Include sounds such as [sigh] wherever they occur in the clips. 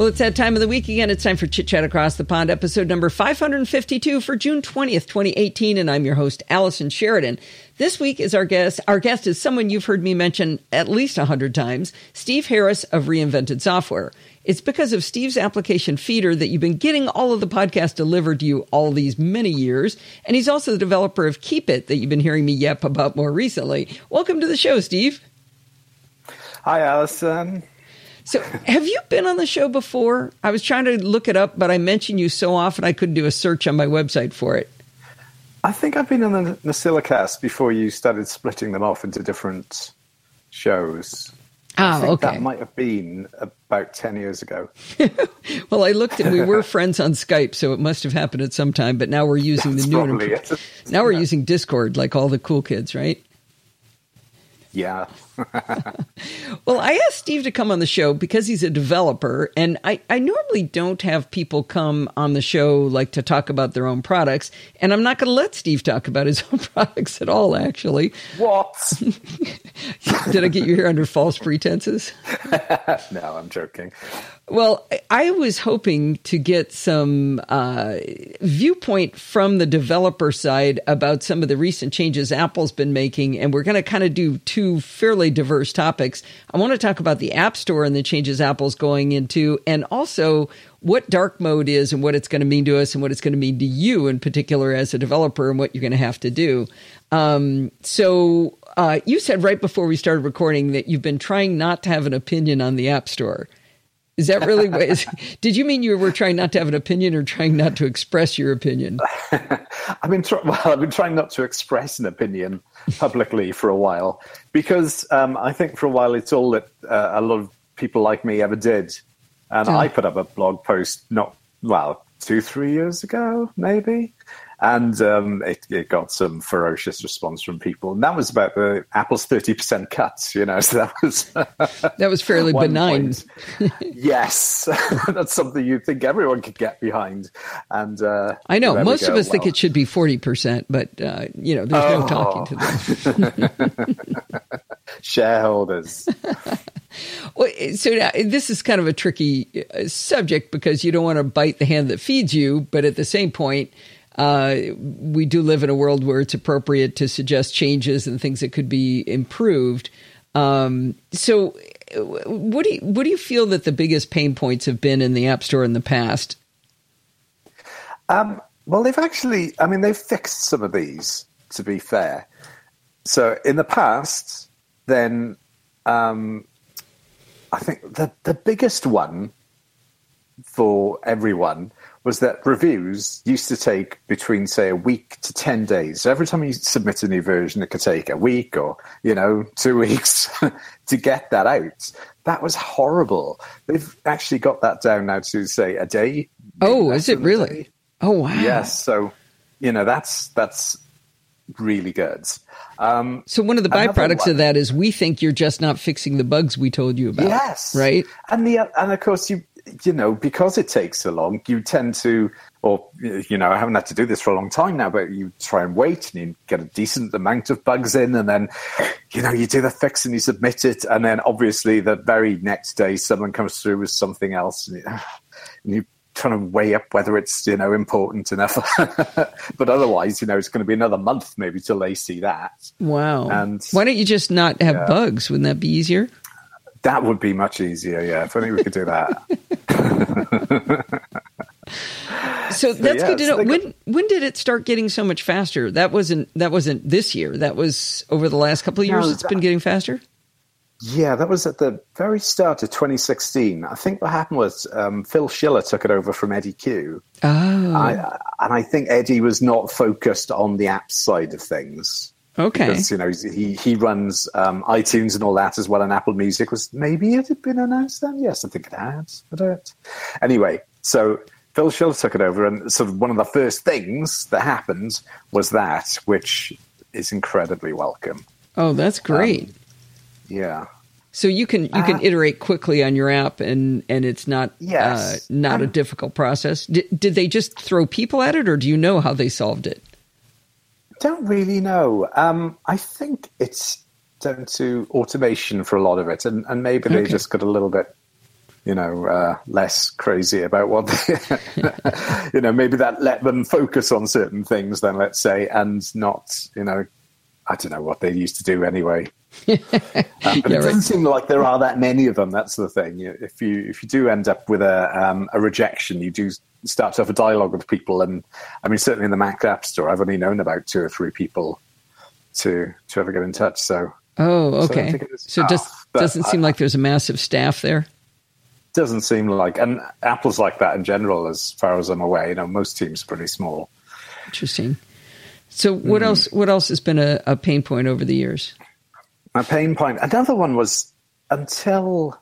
Well, it's that time of the week again. It's time for Chit Chat Across the Pond, episode number 552 for June 20th, 2018. And I'm your host, Allison Sheridan. This week is our guest. Our guest is someone you've heard me mention at least a hundred times, Steve Harris of Reinvented Software. It's because of Steve's application feeder that you've been getting all of the podcasts delivered to you all these many years. And he's also the developer of Keep It that you've been hearing me yep about more recently. Welcome to the show, Steve. Hi, Allison. So, have you been on the show before? I was trying to look it up, but I mentioned you so often I couldn't do a search on my website for it. I think I've been on the NosillaCast before you started splitting them off into different shows. Oh, okay. That might have been about 10 years ago. [laughs] well, I looked and we were [laughs] friends on Skype, so it must have happened at some time, but now we're using That's the new. Now we're using Discord like all the cool kids, right? Yeah. [laughs] well, I asked Steve to come on the show because he's a developer, and I, I normally don't have people come on the show like to talk about their own products, and I'm not going to let Steve talk about his [laughs] own products at all, actually. What? [laughs] Did I get you here under false pretenses? no, I'm joking. Well, I was hoping to get some uh, viewpoint from the developer side about some of the recent changes Apple's been making, and we're going to kind of do two fairly diverse topics. I want to talk about the App Store and the changes Apple's going into, and also what dark mode is and what it's going to mean to us and what it's going to mean to you in particular as a developer and what you're going to have to do. Um, so, uh, you said right before we started recording that you've been trying not to have an opinion on the App Store. Is that really what is, did you mean you were trying not to have an opinion or trying not to express your opinion? [laughs] I've been tr- well, I've been trying not to express an opinion publicly for a while because um, I think for a while it's all that uh, a lot of people like me ever did, and oh. I put up a blog post not well two three years ago maybe, and um, it, it, got some ferocious response from people. And that was about the Apple's thirty percent cuts. You know, [laughs] so that was [laughs] that was fairly [laughs] benign. yes, that's something you'd think everyone could get behind. And uh, I know most of us well, think it should be forty percent, but uh, you know, there's oh. no talking to them. Shareholders. Well, so now, this is kind of a tricky uh, subject because you don't want to bite the hand that feeds you, but at the same point, uh, we do live in a world where it's appropriate to suggest changes and things that could be improved. Um, so, what do you, what do you feel that the biggest pain points have been in the App Store in the past? Um, well, they've actually, I mean, they've fixed some of these. To be fair, so in the past, then um, I think the the biggest one for everyone was that reviews used to take between say a week to 10 days. So every time you submit a new version it could take a week or you know [laughs] two weeks [laughs] to get that out. That was horrible. They've actually got that down now to say a day oh is it really? Oh wow. Yes so you know that's that's really good. Um, so one of the byproducts one, of that is we think you're just not fixing the bugs we told you about yes. right? And the and of course you you know, because it takes so long, you tend to, or, you know, I haven't had to do this for a long time now, but you try and wait and you get a decent amount of bugs in and then, you know, you do the fix and you submit it. And then obviously the very next day someone comes through with something else and, you, [sighs] and you trying to weigh up whether it's, you know, important enough. [laughs] but otherwise, you know, it's going to be another month maybe till they see that. Wow. And why don't you just not have yeah. bugs? Wouldn't that be easier? That would be much easier, yeah. If only we could do that. [laughs] so that's yeah, good to know. when when did it start getting so much faster? That wasn't that wasn't this year. That was over the last couple of years. No, it's that, been getting faster. Yeah, that was at the very start of 2016. I think what happened was um, Phil Schiller took it over from Eddie Cue. Oh. I, and I think Eddie was not focused on the app side of things. Okay. Because, you know, he, he runs um, iTunes and all that as well, and Apple Music was maybe it had been announced then? Yes, I think it had. I don't. Anyway, so Phil Schiller took it over, and sort of one of the first things that happened was that, which is incredibly welcome. Oh, that's great. Um, yeah. So you can you can uh, iterate quickly on your app, and and it's not yes. uh, not um, a difficult process. Did, did they just throw people at it, or do you know how they solved it? Don't really know. Um, I think it's down to automation for a lot of it, and, and maybe okay. they just got a little bit, you know, uh, less crazy about what, they, [laughs] you know, maybe that let them focus on certain things then, let's say, and not, you know, I don't know what they used to do anyway. Um, but yeah, it doesn't seem like there are that many of them. That's the thing. If you if you do end up with a um, a rejection, you do start to have a dialogue with people. And I mean, certainly in the Mac App Store, I've only known about two or three people to to ever get in touch. So oh, okay. So, so it just doesn't seem like there's a massive staff there. Doesn't seem like, and Apple's like that in general, as far as I'm aware. You know, most teams are pretty small. Interesting. So what mm. else? What else has been a, a pain point over the years? My pain point. Another one was until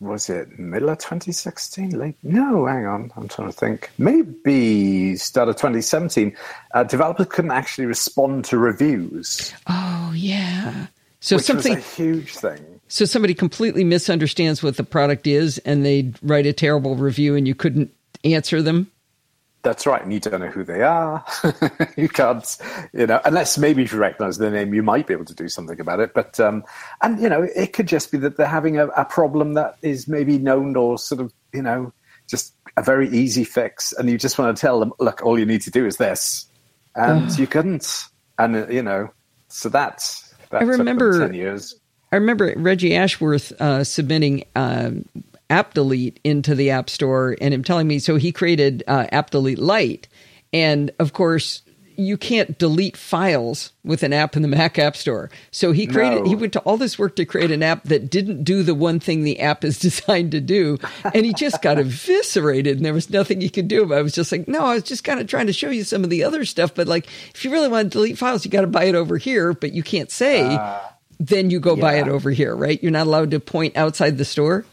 was it middle of 2016? Late? No, hang on. I'm trying to think. Maybe start of 2017. Uh, developers couldn't actually respond to reviews. Oh yeah. So something huge thing. So somebody completely misunderstands what the product is, and they write a terrible review, and you couldn't answer them. That's right, and you don't know who they are. [laughs] you can't, you know, unless maybe if you recognize their name, you might be able to do something about it. But um, and you know, it could just be that they're having a, a problem that is maybe known or sort of, you know, just a very easy fix, and you just want to tell them, look, all you need to do is this, and you couldn't, and uh, you know, so that's that I remember ten years. I remember Reggie Ashworth uh, submitting uh, app delete into the app store and him telling me so he created uh, app delete light and of course you can't delete files with an app in the mac app store so he created no. he went to all this work to create an app that didn't do the one thing the app is [laughs] designed to do and he just got eviscerated and there was nothing he could do about it. i was just like no i was just kind of trying to show you some of the other stuff but like if you really want to delete files you got to buy it over here but you can't say uh, then you go yeah. buy it over here right you're not allowed to point outside the store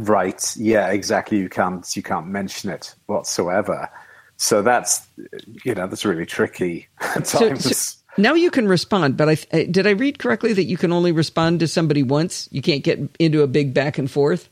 Right. Yeah. Exactly. You can't. You can't mention it whatsoever. So that's you know that's really tricky [laughs] at times. So, so now you can respond, but I uh, did I read correctly that you can only respond to somebody once. You can't get into a big back and forth.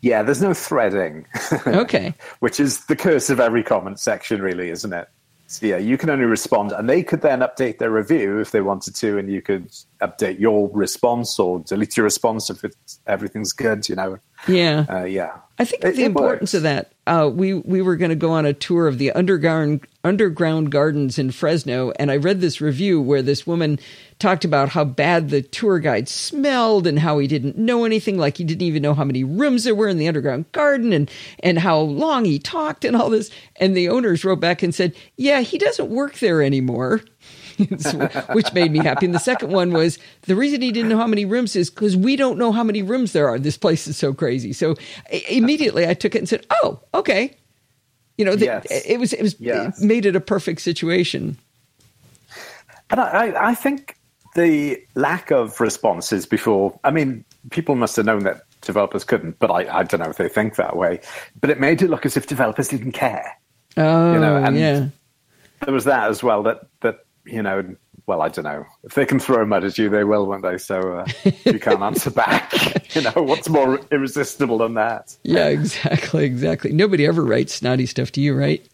Yeah, there's no threading. [laughs] Okay. Which is the curse of every comment section, really, isn't it? So yeah, you can only respond, and they could then update their review if they wanted to, and you could update your response or delete your response if it's, everything's good. You know. Yeah. Uh, yeah. I think it, the importance works. of that. Uh, we we were going to go on a tour of the underground underground gardens in Fresno, and I read this review where this woman talked about how bad the tour guide smelled and how he didn't know anything, like he didn't even know how many rooms there were in the underground garden, and and how long he talked and all this. And the owners wrote back and said, "Yeah, he doesn't work there anymore." [laughs] which made me happy. And the second one was the reason he didn't know how many rooms is because we don't know how many rooms there are. This place is so crazy. So immediately I took it and said, "Oh, okay." You know, the, yes. it was it was yes. it made it a perfect situation. And I, I think the lack of responses before. I mean, people must have known that developers couldn't, but I, I don't know if they think that way. But it made it look as if developers didn't care. Oh, you know, oh, and yeah. There was that as well. That that you know, well, I don't know. If they can throw mud at you, they will, won't they? So uh, you can't [laughs] answer back. [laughs] you know, what's more irresistible than that? Yeah, exactly, exactly. Nobody ever writes snotty stuff to you, right?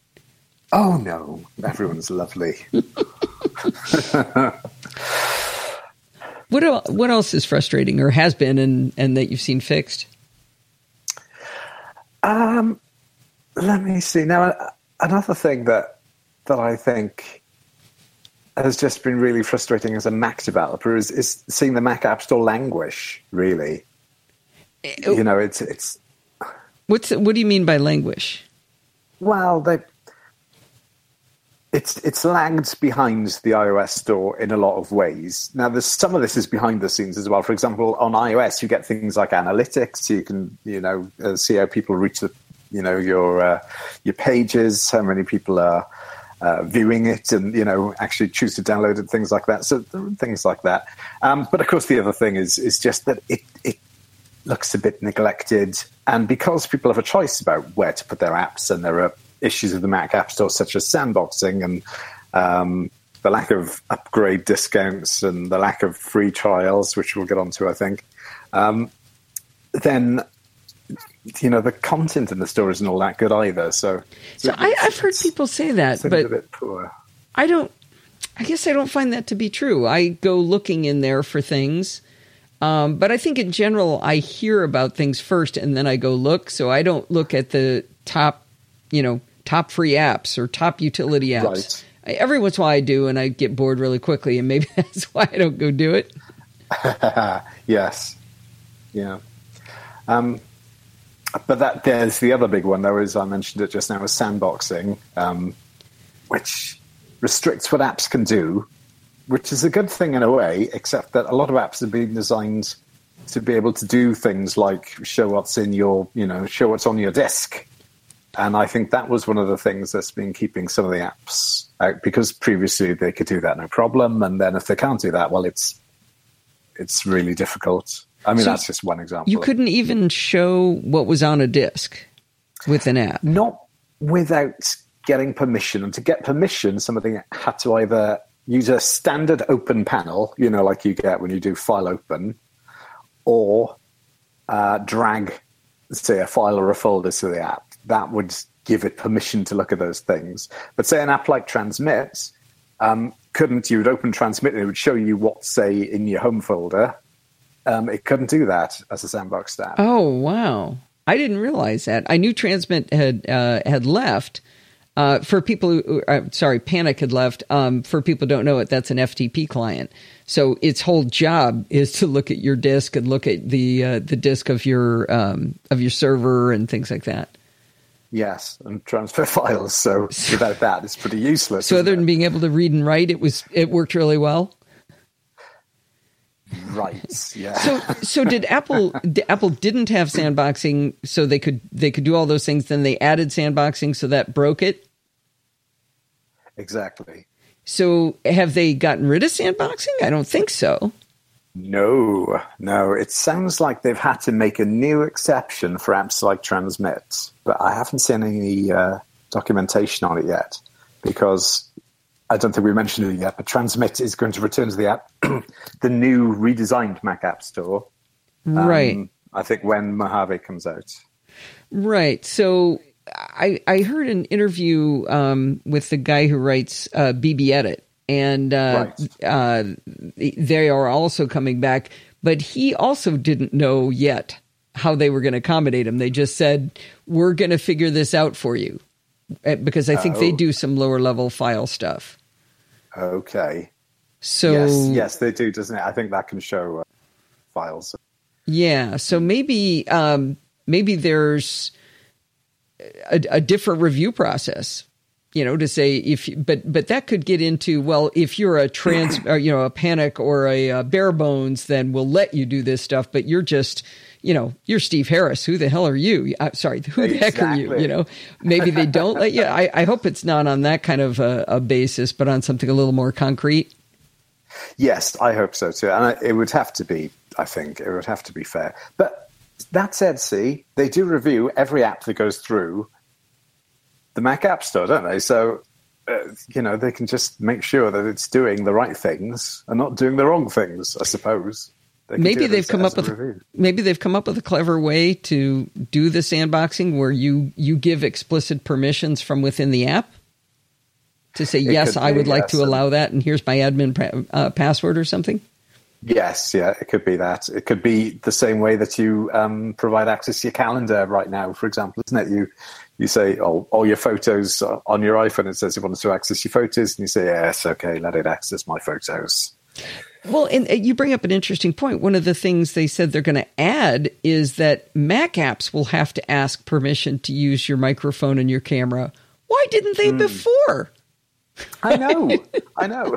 Oh no, everyone's lovely. [laughs] what what else is frustrating or has been, and and that you've seen fixed? Um, let me see. Now, another thing that that I think has just been really frustrating as a Mac developer is, is seeing the Mac App Store languish. Really, it, you know, it's it's. What's what do you mean by languish? Well, they it's it's lagged behind the iOS store in a lot of ways. Now, there's some of this is behind the scenes as well. For example, on iOS, you get things like analytics. You can you know uh, see how people reach the you know your uh, your pages, how many people are uh, viewing it and you know actually choose to download it, things like that. So things like that. Um, but of course, the other thing is is just that it it looks a bit neglected, and because people have a choice about where to put their apps, and there are issues of the Mac App Store such as sandboxing and um, the lack of upgrade discounts and the lack of free trials, which we'll get onto, I think. Um, then you know the content in the store isn't all that good either. So, so I, have heard people say that, but I don't. I guess I don't find that to be true. I go looking in there for things, Um, but I think in general, I hear about things first and then I go look. So I don't look at the top, you know, top free apps or top utility apps. Right. I, every once in a while I do, and I get bored really quickly, and maybe [laughs] that's why I don't go do it. [laughs] yes. Yeah. Um, but that there's the other big one, though, as I mentioned it just now, is sandboxing, um, which restricts what apps can do, which is a good thing in a way, except that a lot of apps have been designed to be able to do things like show what's in your, you know, show what's on your disk. And I think that was one of the things that's been keeping some of the apps out because previously they could do that no problem, and then if they can't do that, well, it's it's really difficult. I mean, So that's just one example. You couldn't even show what was on a disk with an app. not without getting permission. And to get permission, somebody had to either use a standard open panel, you know, like you get when you do file open, or uh, drag, say, a file or a folder to the app. That would give it permission to look at those things. But say an app like Transmit um, couldn't, you would open Transmit and it would show you what's, say, in your home folder. Um, it couldn't do that as a sandbox app. Oh wow! I didn't realize that. I knew Transmit had uh, had left. Uh, for people who, uh, sorry, Panic had left. Um, for people who don't know it, that's an FTP client. So its whole job is to look at your disk and look at the uh, the disk of your um, of your server and things like that. Yes, and transfer [laughs] files. So without that, it's pretty useless. So other it? than being able to read and write, it was it worked really well. Right. Yeah. So so did Apple? d- Apple didn't have sandboxing, so they could they could do all those things. Then they added sandboxing, so that broke it. exactly. So have they gotten rid of sandboxing? I don't think so. No, no. It sounds like they've had to make a new exception for apps like Transmit, but I haven't seen any uh, documentation on it yet because I don't think we mentioned it yet. But Transmit is going to return to the app, [clears throat] the new redesigned Mac App Store. um, right. I think when Mojave comes out. Right. So I I heard an interview um, with the guy who writes uh, BBEdit, and uh, uh, they are also coming back. But he also didn't know yet how they were going to accommodate him. They just said we're going to figure this out for you, Uh, because I think they Oh. do some lower level file stuff. Okay. So yes, yes, they do, doesn't it? I think that can show uh, files. Yeah, so maybe um, maybe there's a, a different review process, you know, to say if but but that could get into well, if you're a trans, [clears throat] or, you know, a panic or a, uh Bare Bones, then we'll let you do this stuff. But you're just, you know, you're Steve Harris. Who the hell are you? Uh, sorry, who the heck are you? You know, maybe they don't let you. I, I hope it's not on that kind of a, a basis, but on something a little more concrete. Yes, I hope so too. And I- it would have to be, I think, it would have to be fair. But that said, see, they do review every app that goes through the Mac App Store, don't they? So, uh, you know, they can just make sure that it's doing the right things and not doing the wrong things, I suppose. They maybe they've come up with maybe they've come up with a clever way to do the sandboxing where you you give explicit permissions from within the app to say yes could i be, would like yes, to allow that and here's my admin pa- uh, password or something Yes, yeah, it could be that. It could be the same way that you um, provide access to your calendar right now, for example, isn't it? You you say, oh, all your photos on your iPhone, it says you want to access your photos, and you say, yes, okay, let it access my photos. Well and uh, you bring up an interesting point. one of the things they said they're going to add is that mac apps will have to ask permission to use your microphone and your camera why didn't they before I know, I know.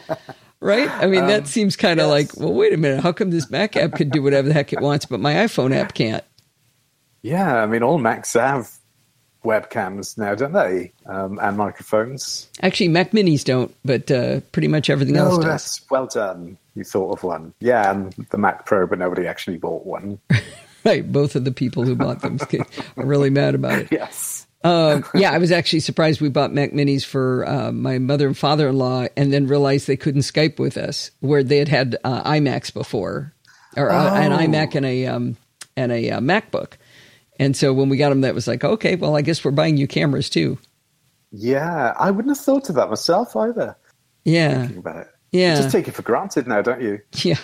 [laughs] right? I mean, that seems kind of Um, yes. like, well, wait a minute, how come this Mac app can do whatever the heck it wants, but my iPhone app can't? yeah, I mean, all Macs have webcams now, don't they? Um, and microphones. Actually, Mac Minis don't, but uh, pretty much everything else Oh, does. that's well done. You thought of one. Yeah, and the Mac Pro, but nobody actually bought one. [laughs] Right, both of the people who bought them [laughs] are really mad about it. yes. Um, [laughs] yeah, I was actually surprised we bought Mac Minis for uh, my mother and father in law, and then realized they couldn't Skype with us, where they had had uh, iMacs before, or uh, an Oh. iMac and a um, and a uh, MacBook. And so when we got them, that was like, okay, well, I guess we're buying you cameras too. Yeah, I wouldn't have thought of that myself either. Yeah, Thinking about it. Yeah. You just take it for granted now, don't you? yeah.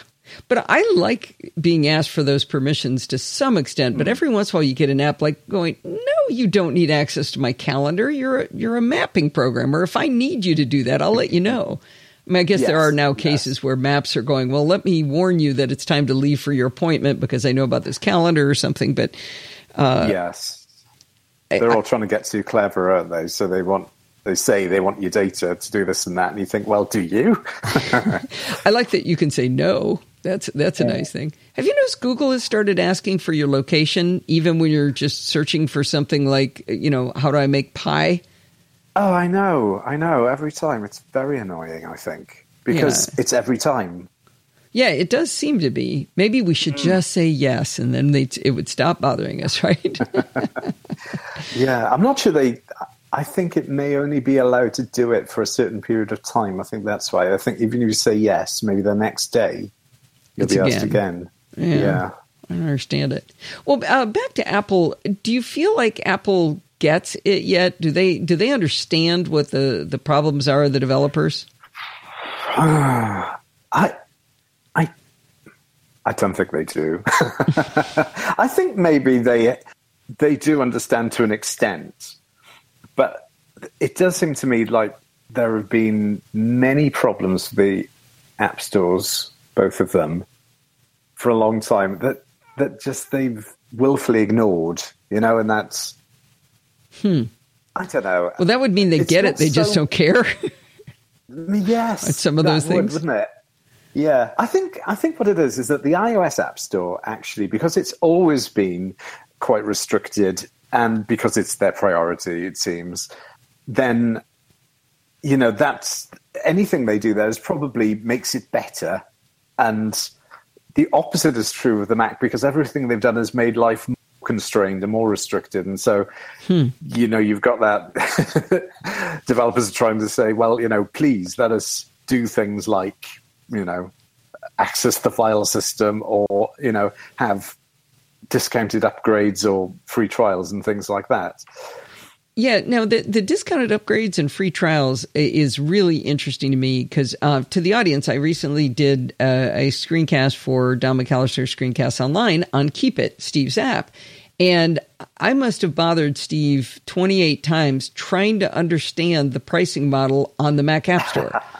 But I like being asked for those permissions to some extent. But hmm. every once in a while, you get an app like going, "No, you don't need access to my calendar. You're a, you're a mapping programmer. If I need you to do that, I'll let you know." I mean, I guess Yes, there are now yes. cases where maps are going, "Well, let me warn you that it's time to leave for your appointment because I know about this calendar or something." But yes, they're all trying to get too clever, aren't they? So they want they say they want your data to do this and that, and you think, well, do you? [laughs] I like that you can say no. That's that's a nice thing. Have you noticed Google has started asking for your location even when you're just searching for something like you know how do I make pie? oh, I know, I know. Every time, it's very annoying. I think because Yeah. it's every time. Yeah, it does seem to be. Maybe we should just say yes, and then they it would stop bothering us, [laughs] right? [laughs] Yeah, I'm not sure they. I think it may only be allowed to do it for a certain period of time. I think that's why. I think even if you say yes, maybe the next day you'll It's be asked again. Yeah. yeah. I don't understand it. Well, uh, back to Apple. Do you feel like Apple gets it yet? Do they do they understand what the the problems are of the developers? [sighs] I, I, don't think they do. [laughs] I think maybe they they do understand to an extent, but it does seem to me like there have been many problems with the app stores, both of them, for a long time that that just they've willfully ignored. You know, and that's. Hmm. I don't know. Well, that would mean they It's get it. They just don't care. [laughs] Yes, Some of those would, things. wouldn't it? Yeah, I think I think what it is is that the iOS App Store actually, because it's always been quite restricted, and because it's their priority, it seems, then you know that's anything they do there is probably makes it better, and the opposite is true of the Mac because everything they've done has made life more constrained and more restricted, and so hmm. you know you've got that [laughs] developers are trying to say, well, you know, please let us do things like you know access the file system or you know have discounted upgrades or free trials and things like that. Yeah, now the the discounted upgrades and free trials is really interesting to me because uh, to the audience, I recently did uh, a screencast for Don McAllister's Screencast Online on Keep It, Steve's app, and I must have bothered Steve twenty eight times trying to understand the pricing model on the Mac App Store. [laughs]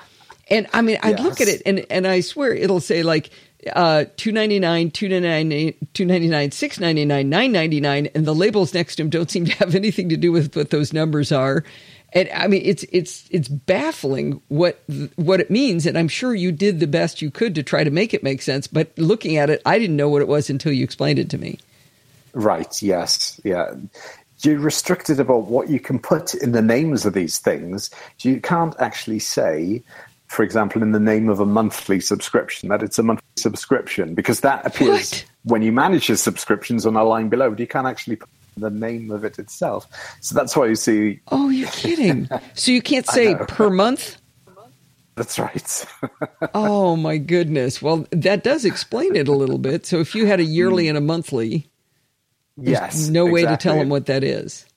And I mean, I'd look at it and, and I swear it'll say like uh, two ninety nine, two ninety nine, two ninety nine, six ninety nine, nine ninety nine, and the labels next to them don't seem to have [laughs] anything to do with what those numbers are. And I mean, it's it's it's baffling what what it means. And I'm sure you did the best you could to try to make it make sense. But looking at it, I didn't know what it was until you explained it to me. Right, yes, yeah. You're restricted about what you can put in the names of these things. You can't actually say, for example, in the name of a monthly subscription, that it's a monthly subscription, because that appears What? when you manage your subscriptions on a line below, but you can't actually put the name of it itself. So that's why you see, Oh, you're kidding! [laughs] so you can't say per month. that's right. [laughs] Oh my goodness! Well, that does explain it a little bit. So if you had a yearly hmm. and a monthly, yes. no way to tell them what that is.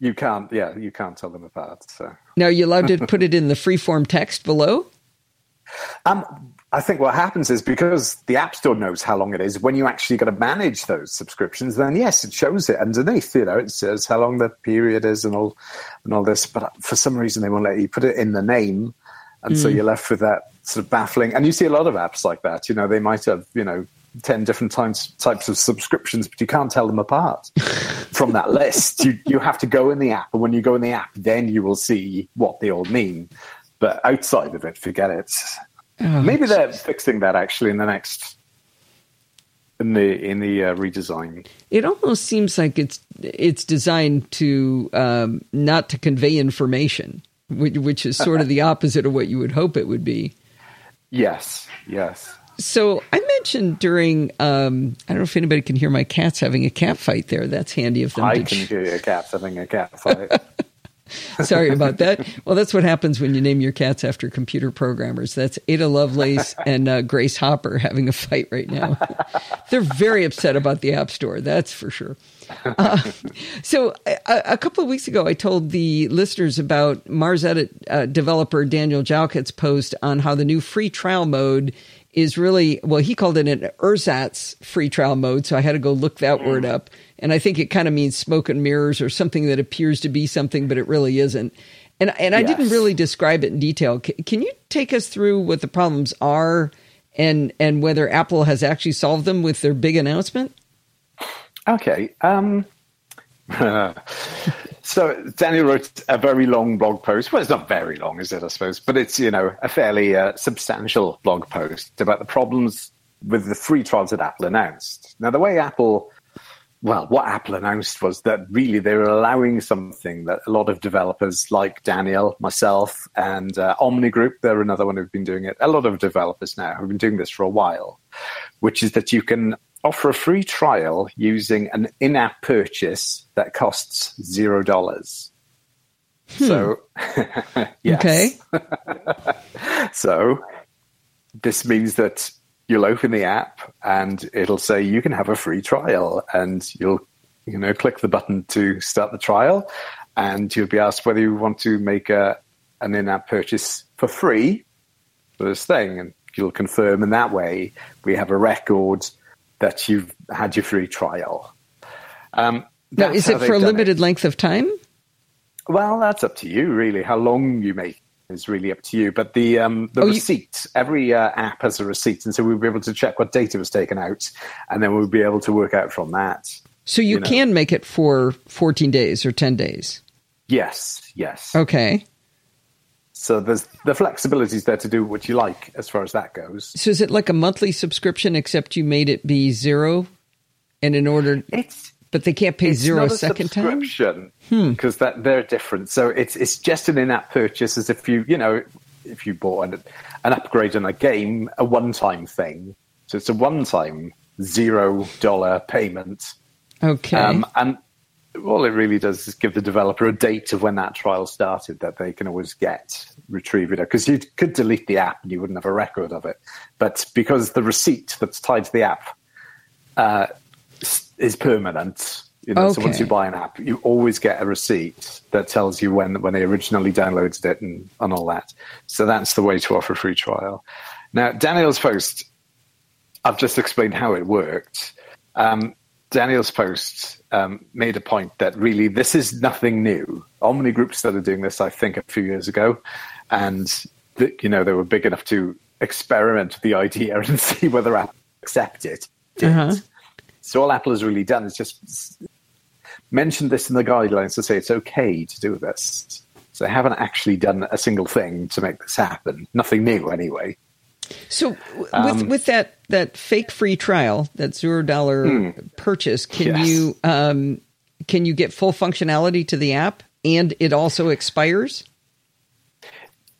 You can't, yeah, you can't tell them apart. So. Now, are you allowed to [laughs] put it in the freeform text below? Um, I think what happens is because the App Store knows how long it is, when you actually got to manage those subscriptions, then yes, it shows it underneath. You know, it says how long the period is and all and all this. But for some reason, they won't let you put it in the name, and so you're left with that sort of baffling. And you see a lot of apps like that. You know, they might have you know ten different types types of subscriptions, but you can't tell them apart from that [laughs] list. You you have to go in the app, and when you go in the app, then you will see what they all mean. But outside of it, forget it. Maybe they're fixing that actually in the next in the in the uh, redesign. It almost seems like it's it's designed to um, not to convey information, which, which is sort of [laughs] the opposite of what you would hope it would be. Yes, yes. So I mentioned during um, I don't know if anybody can hear my cats having a cat fight there. That's handy of them. I can hear a cat having a cat [laughs] fight. Sorry about that. Well, that's what happens when you name your cats after computer programmers. That's Ada Lovelace [laughs] and uh, Grace Hopper having a fight right now. They're very upset about the App Store, that's for sure. Uh, [laughs] so a, a, couple of weeks ago, I told the listeners about MarsEdit uh, developer Daniel Jalkut's post on how the new free trial mode is really well. He called it an ersatz free trial mode, so I had to go look that mm. word up. And I think it kind of means smoke and mirrors or something that appears to be something, but it really isn't. And and I yes. didn't really describe it in detail. C- can you take us through what the problems are and and whether Apple has actually solved them with their big announcement? Okay. Um, [laughs] [laughs] so Daniel wrote a very long blog post. Well, it's not very long, is it? I suppose, but it's you know a fairly uh, substantial blog post about the problems with the free trials that Apple announced. Now, the way Apple well, what Apple announced was that really they were allowing something that a lot of developers like Daniel, myself, and uh, Omni Group, they're another one who've been doing it. A lot of developers now have been doing this for a while, which is that you can offer a free trial using an in app purchase that costs zero dollars. Hmm. So, [laughs] yes. Okay. [laughs] so, this means that you'll open the app and it'll say you can have a free trial and you'll you know click the button to start the trial and you'll be asked whether you want to make a an in-app purchase for free for this thing and you'll confirm in that way we have a record that you've had your free trial um, now is it for a limited it. length of time well that's up to you really how long you make is really up to you. But the um, the oh, receipt, you... every uh, app has a receipt, and so we'll be able to check what data was taken out, and then we'll be able to work out from that. So you, you know. can make it for 14 days or 10 days. Yes. Yes. Okay. So there's the flexibility is there to do what you like as far as that goes. So is it like a monthly subscription, except you made it be zero, and in order it's but they can't pay it's zero second time because hmm. that they're different. So it's it's just an in-app purchase, as if you you know if you bought an, an upgrade on a game, a one-time thing. So it's a one-time zero dollar payment. Okay. Um, and all it really does is give the developer a date of when that trial started that they can always get retrieve it because you could delete the app and you wouldn't have a record of it. But because the receipt that's tied to the app uh, is permanent. You know, okay. So once you buy an app, you always get a receipt that tells you when when they originally downloaded it and, and all that. So that's the way to offer a free trial. Now, Daniel's post, I've just explained how it worked. Um, Daniel's post um, made a point that really this is nothing new. Omni Group started doing this, I think, a few years ago, and th- you know they were big enough to experiment with the idea [laughs] and see whether Apple accept it. Uh-huh. So all Apple has really done is just mentioned this in the guidelines to say it's okay to do this. So they haven't actually done a single thing to make this happen. Nothing new, anyway. So um, with with that that fake free trial, that zero dollar mm, purchase, can yes. you um, can you get full functionality to the app, and it also expires?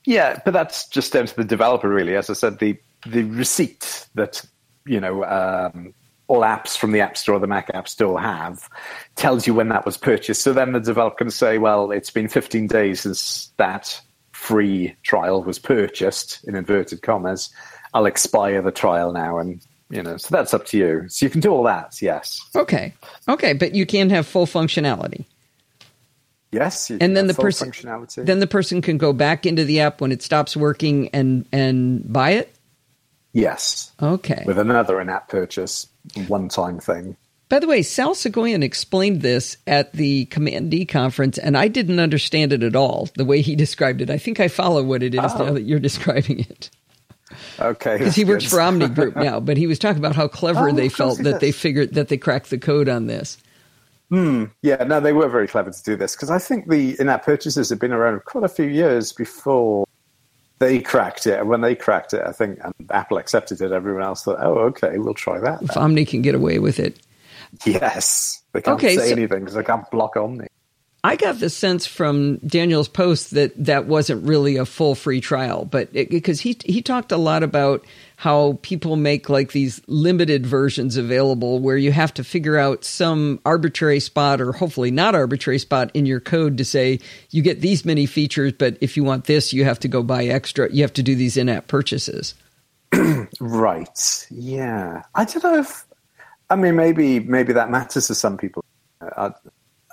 Yeah, but that's just down to the developer, really. As I said, the the receipt that you know um, all apps from the App Store, or the Mac App Store have, tells you when that was purchased. So then the developer can say, well, it's been 15 days since that free trial was purchased, in inverted commas. I'll expire the trial now. And, you know, so that's up to you. So you can do all that, yes. Okay. Okay. But you can have full functionality. Yes, and then the person then the person can go back into the app when it stops working and and buy it. Yes. Okay. With another in-app purchase one time thing. By the way, Sal Soghoian explained this at the Command D conference, and I didn't understand it at all the way he described it. I think I follow what it is oh. now that you're describing it. Okay, because he works good. for Omni Group now, but he was talking about how clever [laughs] oh, they felt that does. they figured that they cracked the code on this. Hmm. Yeah, no, they were very clever to do this because I think the in-app purchases had been around quite a few years before they cracked it. And when they cracked it, I think and Apple accepted it. Everyone else thought, "Oh, okay, we'll try that." If Omni can get away with it, yes, they can't okay, say so anything because they can't block Omni. I got the sense from Daniel's post that that wasn't really a full free trial, but because he he talked a lot about how people make like these limited versions available where you have to figure out some arbitrary spot or hopefully not arbitrary spot in your code to say you get these many features, but if you want this, you have to go buy extra. You have to do these in-app purchases. [clears throat] right. Yeah. I don't know if I mean maybe maybe that matters to some people Uh,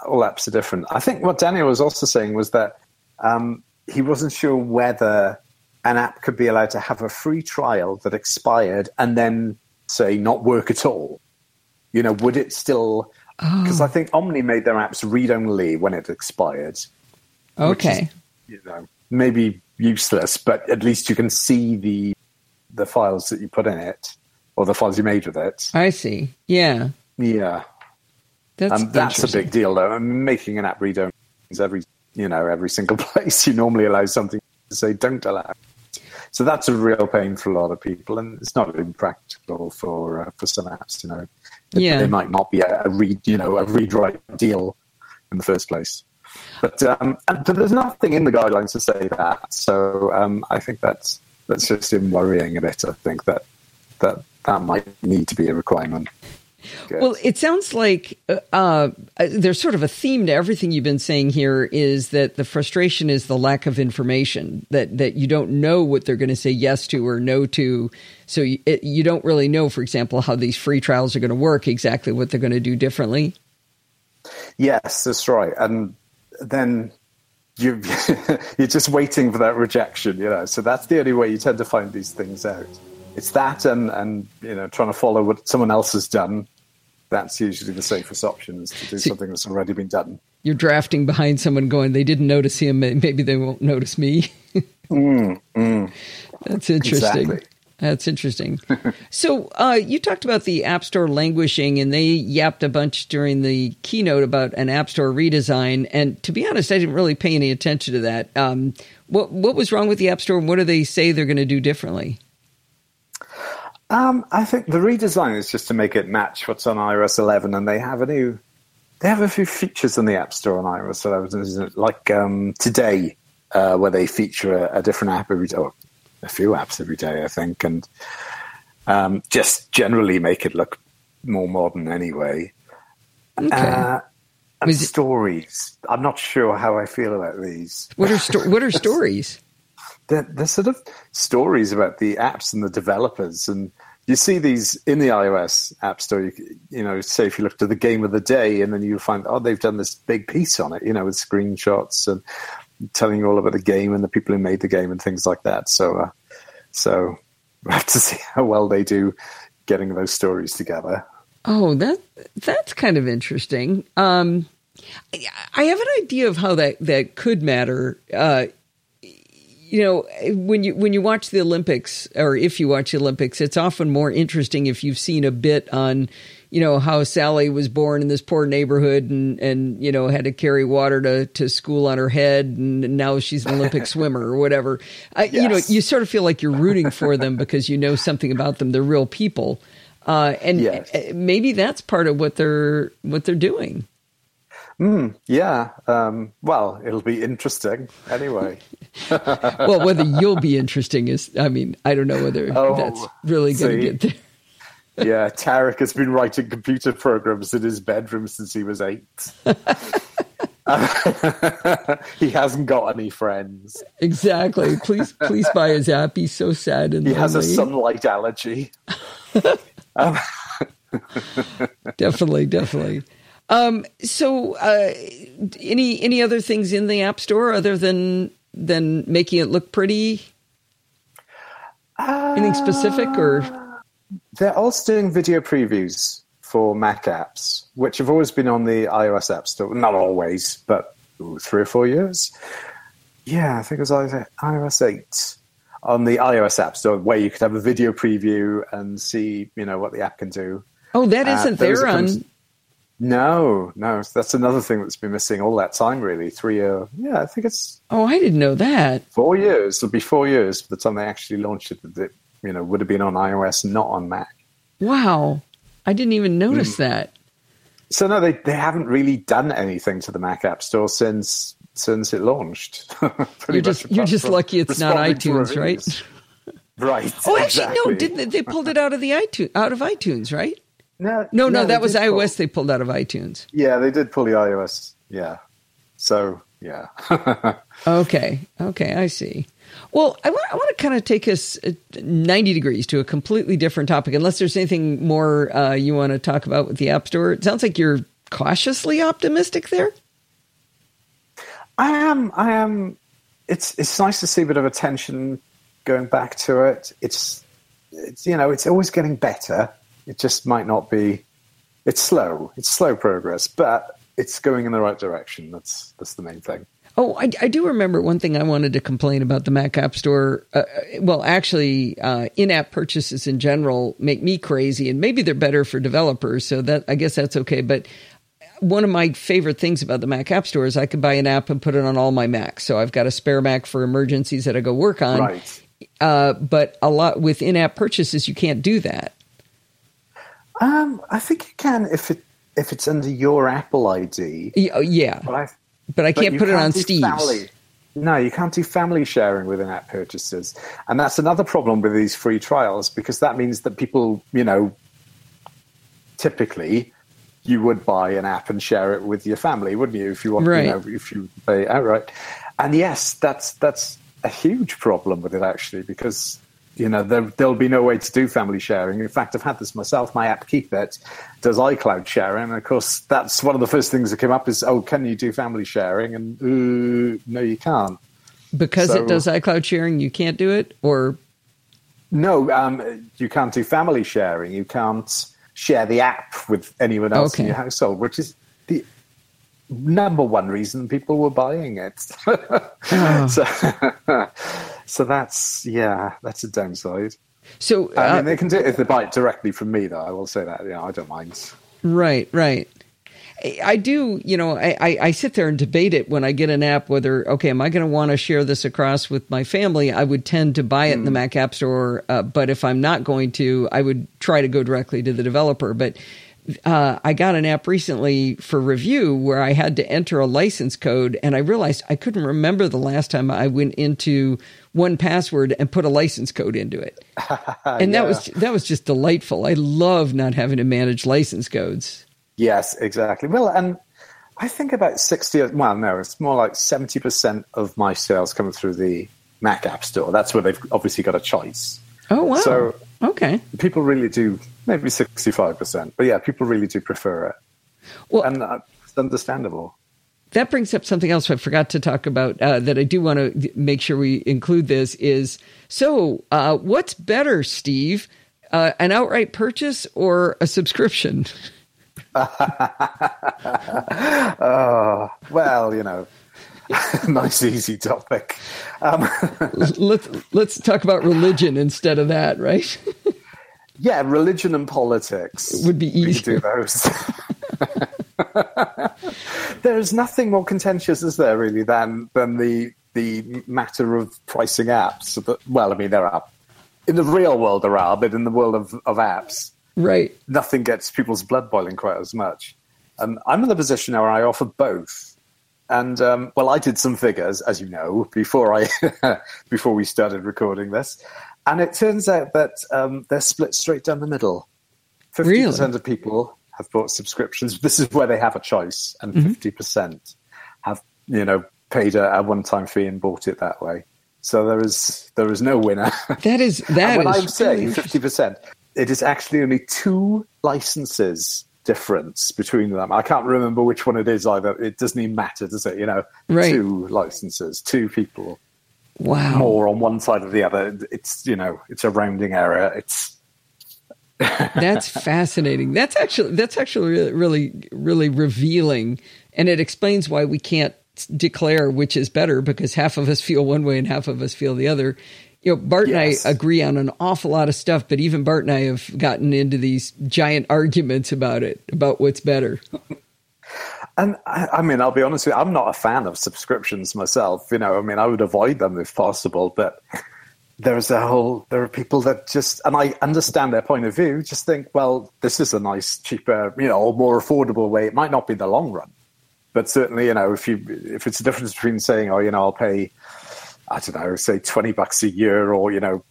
all apps are different. I think what Daniel was also saying was that um, he wasn't sure whether an app could be allowed to have a free trial that expired and then say not work at all. You know, would it still? Because Oh. I think Omni made their apps read only when it expired. which is, Okay. you know, maybe useless, but at least you can see the the files that you put in it or the files you made with it. I see. Yeah. Yeah, That's um, that's a big deal, though. Mean, making an app read only is every you know every single [laughs] place you normally allow something to say don't allow. So that's a real pain for a lot of people, and it's not even practical for uh, for some apps. You know, Yeah. they might not be a, a read you know a read write deal in the first place. But um, and, but there's nothing in the guidelines to say that. So um, I think that's that's just him worrying a bit. I think that that that might need to be a requirement. [laughs] Well, it sounds like uh, uh, there's sort of a theme to everything you've been saying here is that the frustration is the lack of information that that you don't know what they're going to say yes to or no to. So you, it, you don't really know, for example, how these free trials are going to work, exactly what they're going to do differently. Yes, that's right. And then you [laughs] you're just waiting for that rejection, you know. So that's the only way you tend to find these things out. It's that and and you know trying to follow what someone else has done. That's usually the safest option is to do something that's already been done. You're drafting behind someone, going, "They didn't notice him. Maybe they won't notice me." [laughs] That's interesting. Exactly. That's interesting. [laughs] so uh, you talked about the App Store languishing, and they yapped a bunch during the keynote about an App Store redesign. And to be honest, I didn't really pay any attention to that. Um, what what was wrong with the App Store, and what do they say they're going to do differently? Um, I think the redesign is just to make it match what's on iOS 11, and they have a new, they have a few features in the App Store on iOS 11, isn't it? like um, today, uh, where they feature a, a different app every day, or a few apps every day, I think, and um, just generally make it look more modern anyway. Okay. Uh, and stories. I'm not sure how I feel about these. what are sto- what are [laughs] stories? They're, sort of stories about the apps and the developers and you see these in the ios app store you, you know say if you look to the game of the day and then you find oh they've done this big piece on it you know with screenshots and telling you all about the game and the people who made the game and things like that so uh, so [laughs] we have to see how well they do getting those stories together Oh, that that's kind of interesting. Um, I- I have an idea of how that that could matter. Uh, you know, when you when you watch the Olympics, or if you watch the Olympics, it's often more interesting if you've seen a bit on, you know, how Sally was born in this poor neighborhood and and you know had to carry water to to school on her head, and now she's an Olympic [laughs] swimmer or whatever. I, You know, you sort of feel like you're rooting for them because you know something about them. They're real people. Uh, and Yes. maybe that's part of what they're what they're doing. Yeah um, well it'll be interesting anyway [laughs] Well, whether you'll be interesting is, I mean, I don't know whether Oh, that's really going to get there. [laughs] Yeah, Tarek has been writing computer programs in his bedroom since he was eight. [laughs] he hasn't got any friends. Exactly. Please, please buy his app. He's so sad and He has a sunlight allergy. definitely, definitely. Um, so, uh, any any other things in the App Store other than than making it look pretty? Anything specific or? They're also doing video previews for Mac apps, which have always been on the iOS App Store. Not always, but ooh, three or four years. Yeah, I think it was iOS 8 on the iOS App Store, where you could have a video preview and see, you know, what the app can do. Oh, that Uh, isn't those there are on. No, no, that's another thing that's been missing all that time. Really, three year. Yeah, I think it's Oh, I didn't know that. four years. It'll be four years by the time they actually launched it. That you know would have been on iOS, not on Mac. Wow, I didn't even notice mm. that. So no, they they haven't really done anything to the Mac App Store since since it launched. [laughs] You're just you're just lucky it's not iTunes, right? [laughs] Right. Oh, actually, no. Didn't they, they pulled it out of the iTunes out of iTunes, right? No, No, no, that was pull- iOS. They pulled out of iTunes. yeah, they did pull the iOS. Yeah. So yeah. [laughs] Okay, okay, I see. Well, I want, I want to kind of take us uh, 90 degrees to a completely different topic, unless there's anything more uh, you want to talk about with the App Store. It sounds like you're cautiously optimistic there. I am. I am. It's it's nice to see a bit of attention going back to it. It's it's you know it's always getting better. It just might not be. It's slow. It's slow progress, but it's going in the right direction. That's that's the main thing. Oh, I, I, do remember one thing I wanted to complain about the Mac App Store. Uh, well, actually, uh, in-app purchases in general make me crazy, and maybe they're better for developers. So that I guess that's okay. But one of my favorite things about the Mac App Store is I can buy an app and put it on all my Macs. So I've got a spare Mac for emergencies that I go work on. Right. Uh, but a lot with in-app purchases, you can't do that. Um, I think you can if it if it's under your Apple ID. Yeah. But I but I can't put can't it on Steve's. Family. No, you can't do family sharing with in-app purchases, and that's another problem with these free trials because that means that people, you know, typically you would buy an app and share it with your family, wouldn't you? If you want, right. you know, if you pay outright. And yes, that's that's a huge problem with it actually because you know, there, there'll be no way to do family sharing. In fact, I've had this myself. My app KeepIt does iCloud sharing. And of course, that's one of the first things that came up is, oh, can you do family sharing? And uh, no, you can't. Because so, it does iCloud sharing, you can't do it? Or no, um, you can't do family sharing. You can't share the app with anyone else okay. in your household, which is the number one reason people were buying it. oh. [laughs] so, [laughs] so that's yeah, that's a downside. So uh, I mean, uh, they can do it if they buy it directly from me, though. I will say that. Yeah, I don't mind. Right, right. I do, you know, I, I, I, sit there and debate it when I get an app whether, okay, am I going to want to share this across with my family? I would tend to buy it mm. in the hmm. Mac App Store. Uh, but if I'm not going to, I would try to go directly to the developer. But uh, I got an app recently for review where I had to enter a license code, and I realized I couldn't remember the last time I went into 1Password and put a license code into it. [laughs] and yeah. that was that was just delightful. I love not having to manage license codes. Yes, exactly. Well, and I think about sixty. Well, no, it's more like seventy percent of my sales come through the Mac App Store. That's where they've obviously got a choice. Oh wow! So okay, people really do maybe 65%. But yeah, people really do prefer it. Well, and uh, it's understandable. That brings up something else I forgot to talk about uh, that I do want to make sure we include this is so uh, what's better, Steve? Uh, an outright purchase or a subscription? oh, [laughs] well, you know, [laughs] nice easy topic. Um, let's let's talk about religion instead of that, right? [laughs] Yeah, religion and politics it would be easy to do those. [laughs] There's nothing more contentious, is there, really, than than the the matter of pricing apps. But, well, I mean, there are in the real world there are, but in the world of, of apps, right, nothing gets people's blood boiling quite as much. And I'm in the position now where I offer both. And um, well, I did some figures, as you know, before I [laughs] before we started recording this, and it turns out that um, they're split straight down the middle. 50% of people have bought subscriptions. This is where they have a choice, and mm-hmm. 50% have, you know, paid a, a one-time fee and bought it that way. So there is there is no winner. [laughs] That is that when is I'm saying fifty percent, it is actually only two licenses difference between them. I can't remember which one it is either. It doesn't even matter, does it? You know, right. two licenses, two people wow. more on one side or the other. It's you know, it's a rounding error. It's [laughs] that's fascinating. That's actually that's actually really, really really revealing, and it explains why we can't declare which is better because half of us feel one way and half of us feel the other. You know, Bart yes. and I agree on an awful lot of stuff, but even Bart and I have gotten into these giant arguments about it, about what's better. And I, mean, I'll be honest with you, I'm not a fan of subscriptions myself. You know, I mean, I would avoid them if possible, but there's a whole, there are people that just, and I understand their point of view, just think, well, this is a nice, cheaper, you know, more affordable way. It might not be the long run, but certainly, you know, if you, if it's a difference between saying, oh, you know, I'll pay, I don't know, say 20 bucks a year or, you know,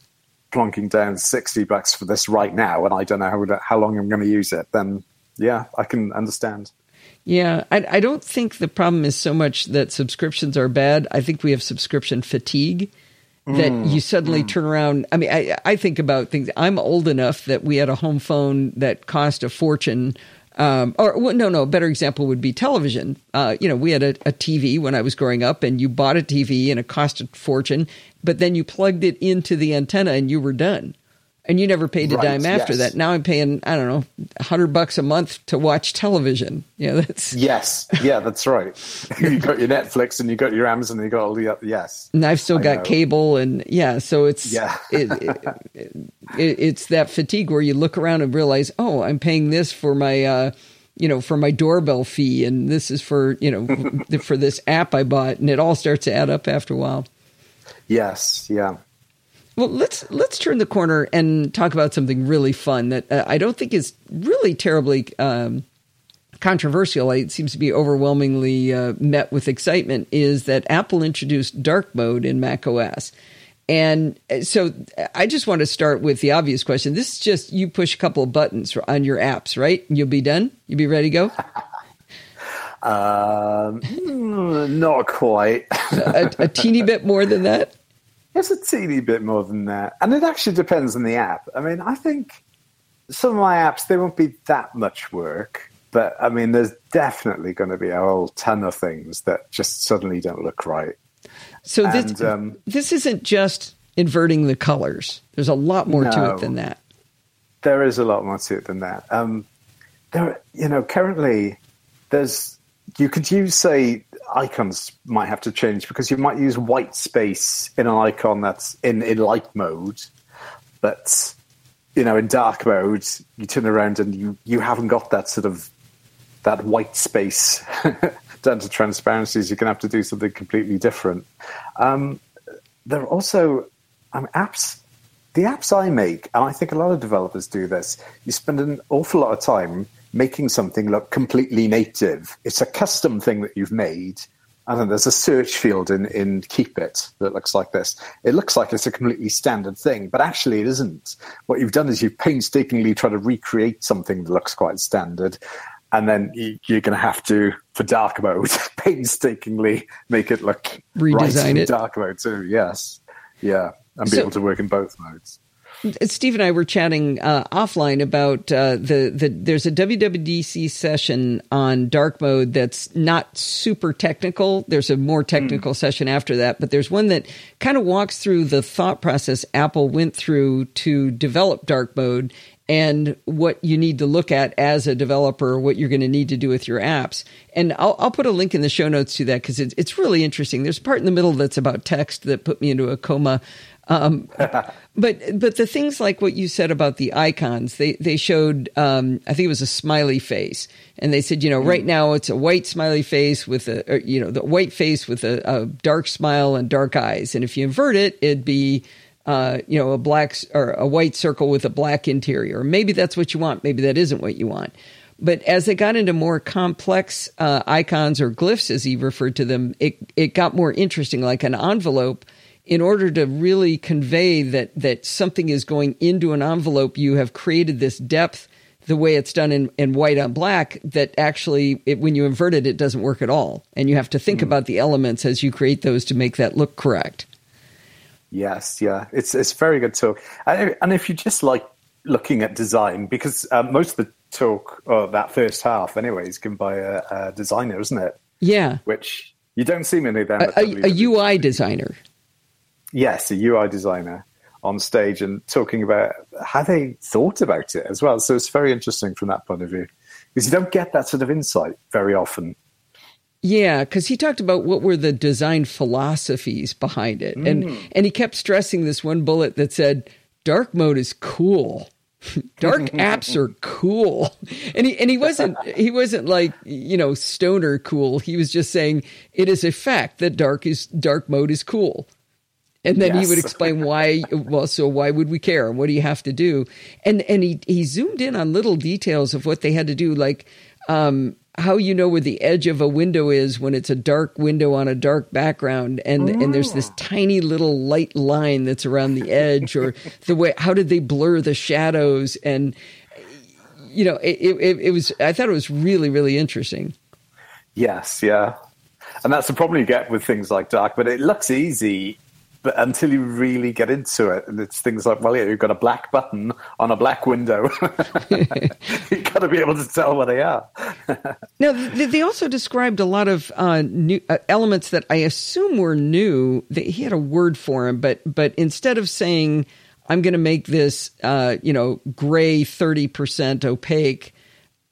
plonking down 60 bucks for this right now, and I don't know how, how long I'm going to use it, then yeah, I can understand. Yeah, I, I don't think the problem is so much that subscriptions are bad. I think we have subscription fatigue that mm, you suddenly mm. turn around. I mean, I, I think about things. I'm old enough that we had a home phone that cost a fortune. Um, or well, no, no. A better example would be television. Uh, you know, we had a, a, TV when I was growing up, and you bought a TV and it cost a fortune, but then you plugged it into the antenna and you were done and you never paid a right, dime after yes. that. Now I'm paying, I don't know, a hundred bucks a month to watch television. Yeah, that's [laughs] yes, yeah, that's right. [laughs] you got your Netflix and you got your Amazon and you got all the yes. And I've still I got know. cable and yeah, so it's yeah, it, it, it, it's that fatigue where you look around and realize, oh, I'm paying this for my. Uh, you know, for my doorbell fee, and this is for you know [laughs] for this app I bought, and it all starts to add up after a while. Yes, yeah. Well, let's let's turn the corner and talk about something really fun that uh, I don't think is really terribly um, controversial. It seems to be overwhelmingly uh, met with excitement. Is that Apple introduced dark mode in Mac OS? And uh, so I just want to start with the obvious question. This is just you push a couple of buttons on your apps, right? You'll be done. You'll be ready to go. [laughs] um, not quite. a, a teeny bit more than that. It's a teeny bit more than that. And it actually depends on the app. I mean, I think some of my apps, they won't be that much work. But I mean, there's definitely going to be a whole ton of things that just suddenly don't look right. So and, this, um, this isn't just inverting the colors. There's a lot more no, to it than that. There is a lot more to it than that. Um, there, you know, currently there's you could use say icons might have to change because you might use white space in an icon that's in, in light mode, but you know in dark mode you turn around and you you haven't got that sort of that white space [laughs] down to transparencies. You're going to have to do something completely different. Um, there are also um, apps. The apps I make, and I think a lot of developers do this. You spend an awful lot of time making something look completely native. It's a custom thing that you've made. And then there's a search field in, in Keep It that looks like this. It looks like it's a completely standard thing, but actually it isn't. What you've done is you've painstakingly tried to recreate something that looks quite standard. And then you, are going to have to, for dark mode, [laughs] painstakingly make it look redesign right it. dark mode too. Yes, yeah, and be so, able to work in both modes. Steve and I were chatting uh, offline about uh, the the there's a WWDC session on dark mode that's not super technical. There's a more technical mm. session after that, but there's one that kind of walks through the thought process Apple went through to develop dark mode and what you need to look at as a developer, what you're going to need to do with your apps. And I'll, I'll put a link in the show notes to that because it's, it's really interesting. There's a part in the middle that's about text that put me into a coma um, but but the things like what you said about the icons, they they showed um, I think it was a smiley face, and they said you know mm. right now it's a white smiley face with a or, you know the white face with a, a, dark smile and dark eyes, and if you invert it, it'd be uh, you know a black or a white circle with a black interior. Maybe that's what you want. Maybe that isn't what you want. But as it got into more complex uh, icons or glyphs, as he referred to them, it it got more interesting, like an envelope in order to really convey that that something is going into an envelope, you have created this depth the way it's done in, in white on black that actually it, when you invert it it doesn't work at all. And you have to think mm. about the elements as you create those to make that look correct. Yes yeah. It's it's very good talk. And if you just like looking at design because uh, most of the talk or that first half anyway is given by a, a designer isn't it? Yeah. Which you don't see many of them a, a, a ui designer yes, a UI designer on stage and talking about how they thought about it as well. So it's very interesting from that point of view because you don't get that sort of insight very often. Yeah, because he talked about what were the design philosophies behind it, mm. and and he kept stressing this one bullet that said dark mode is cool. [laughs] dark [laughs] apps are cool and he and he wasn't he wasn't like you know stoner cool he was just saying it is a fact that dark is dark mode is cool and then yes. he would explain why well so why would we care and what do you have to do and and he he zoomed in on little details of what they had to do like um, how you know where the edge of a window is when it's a dark window on a dark background and oh. and there's this oh. tiny little light line that's around the edge or the way how did they blur the shadows and you know it, it, it was i thought it was really really interesting yes yeah and that's the problem you get with things like dark but it looks easy but until you really get into it, and it's things like, well, yeah, you've got a black button on a black window. [laughs] you've got to be able to tell what they are. [laughs] now, they also described a lot of uh, new uh, elements that I assume were new. He had a word for them, but but instead of saying, "I'm going to make this," uh, you know, gray thirty percent opaque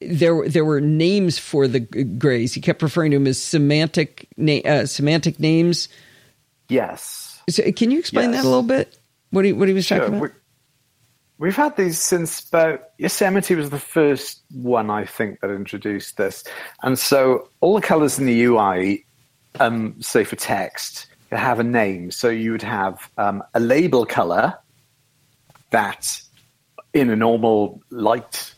there there were names for the grays. He kept referring to them as semantic na- uh, semantic names. Yes. So can you explain yes. that a little bit? What he what he was sure. talking about? We, have had these since about Yosemite was the first one I think that introduced this, and so all the colors in the UI, um, say for text, have a name. So you would have um, a label color that in a normal light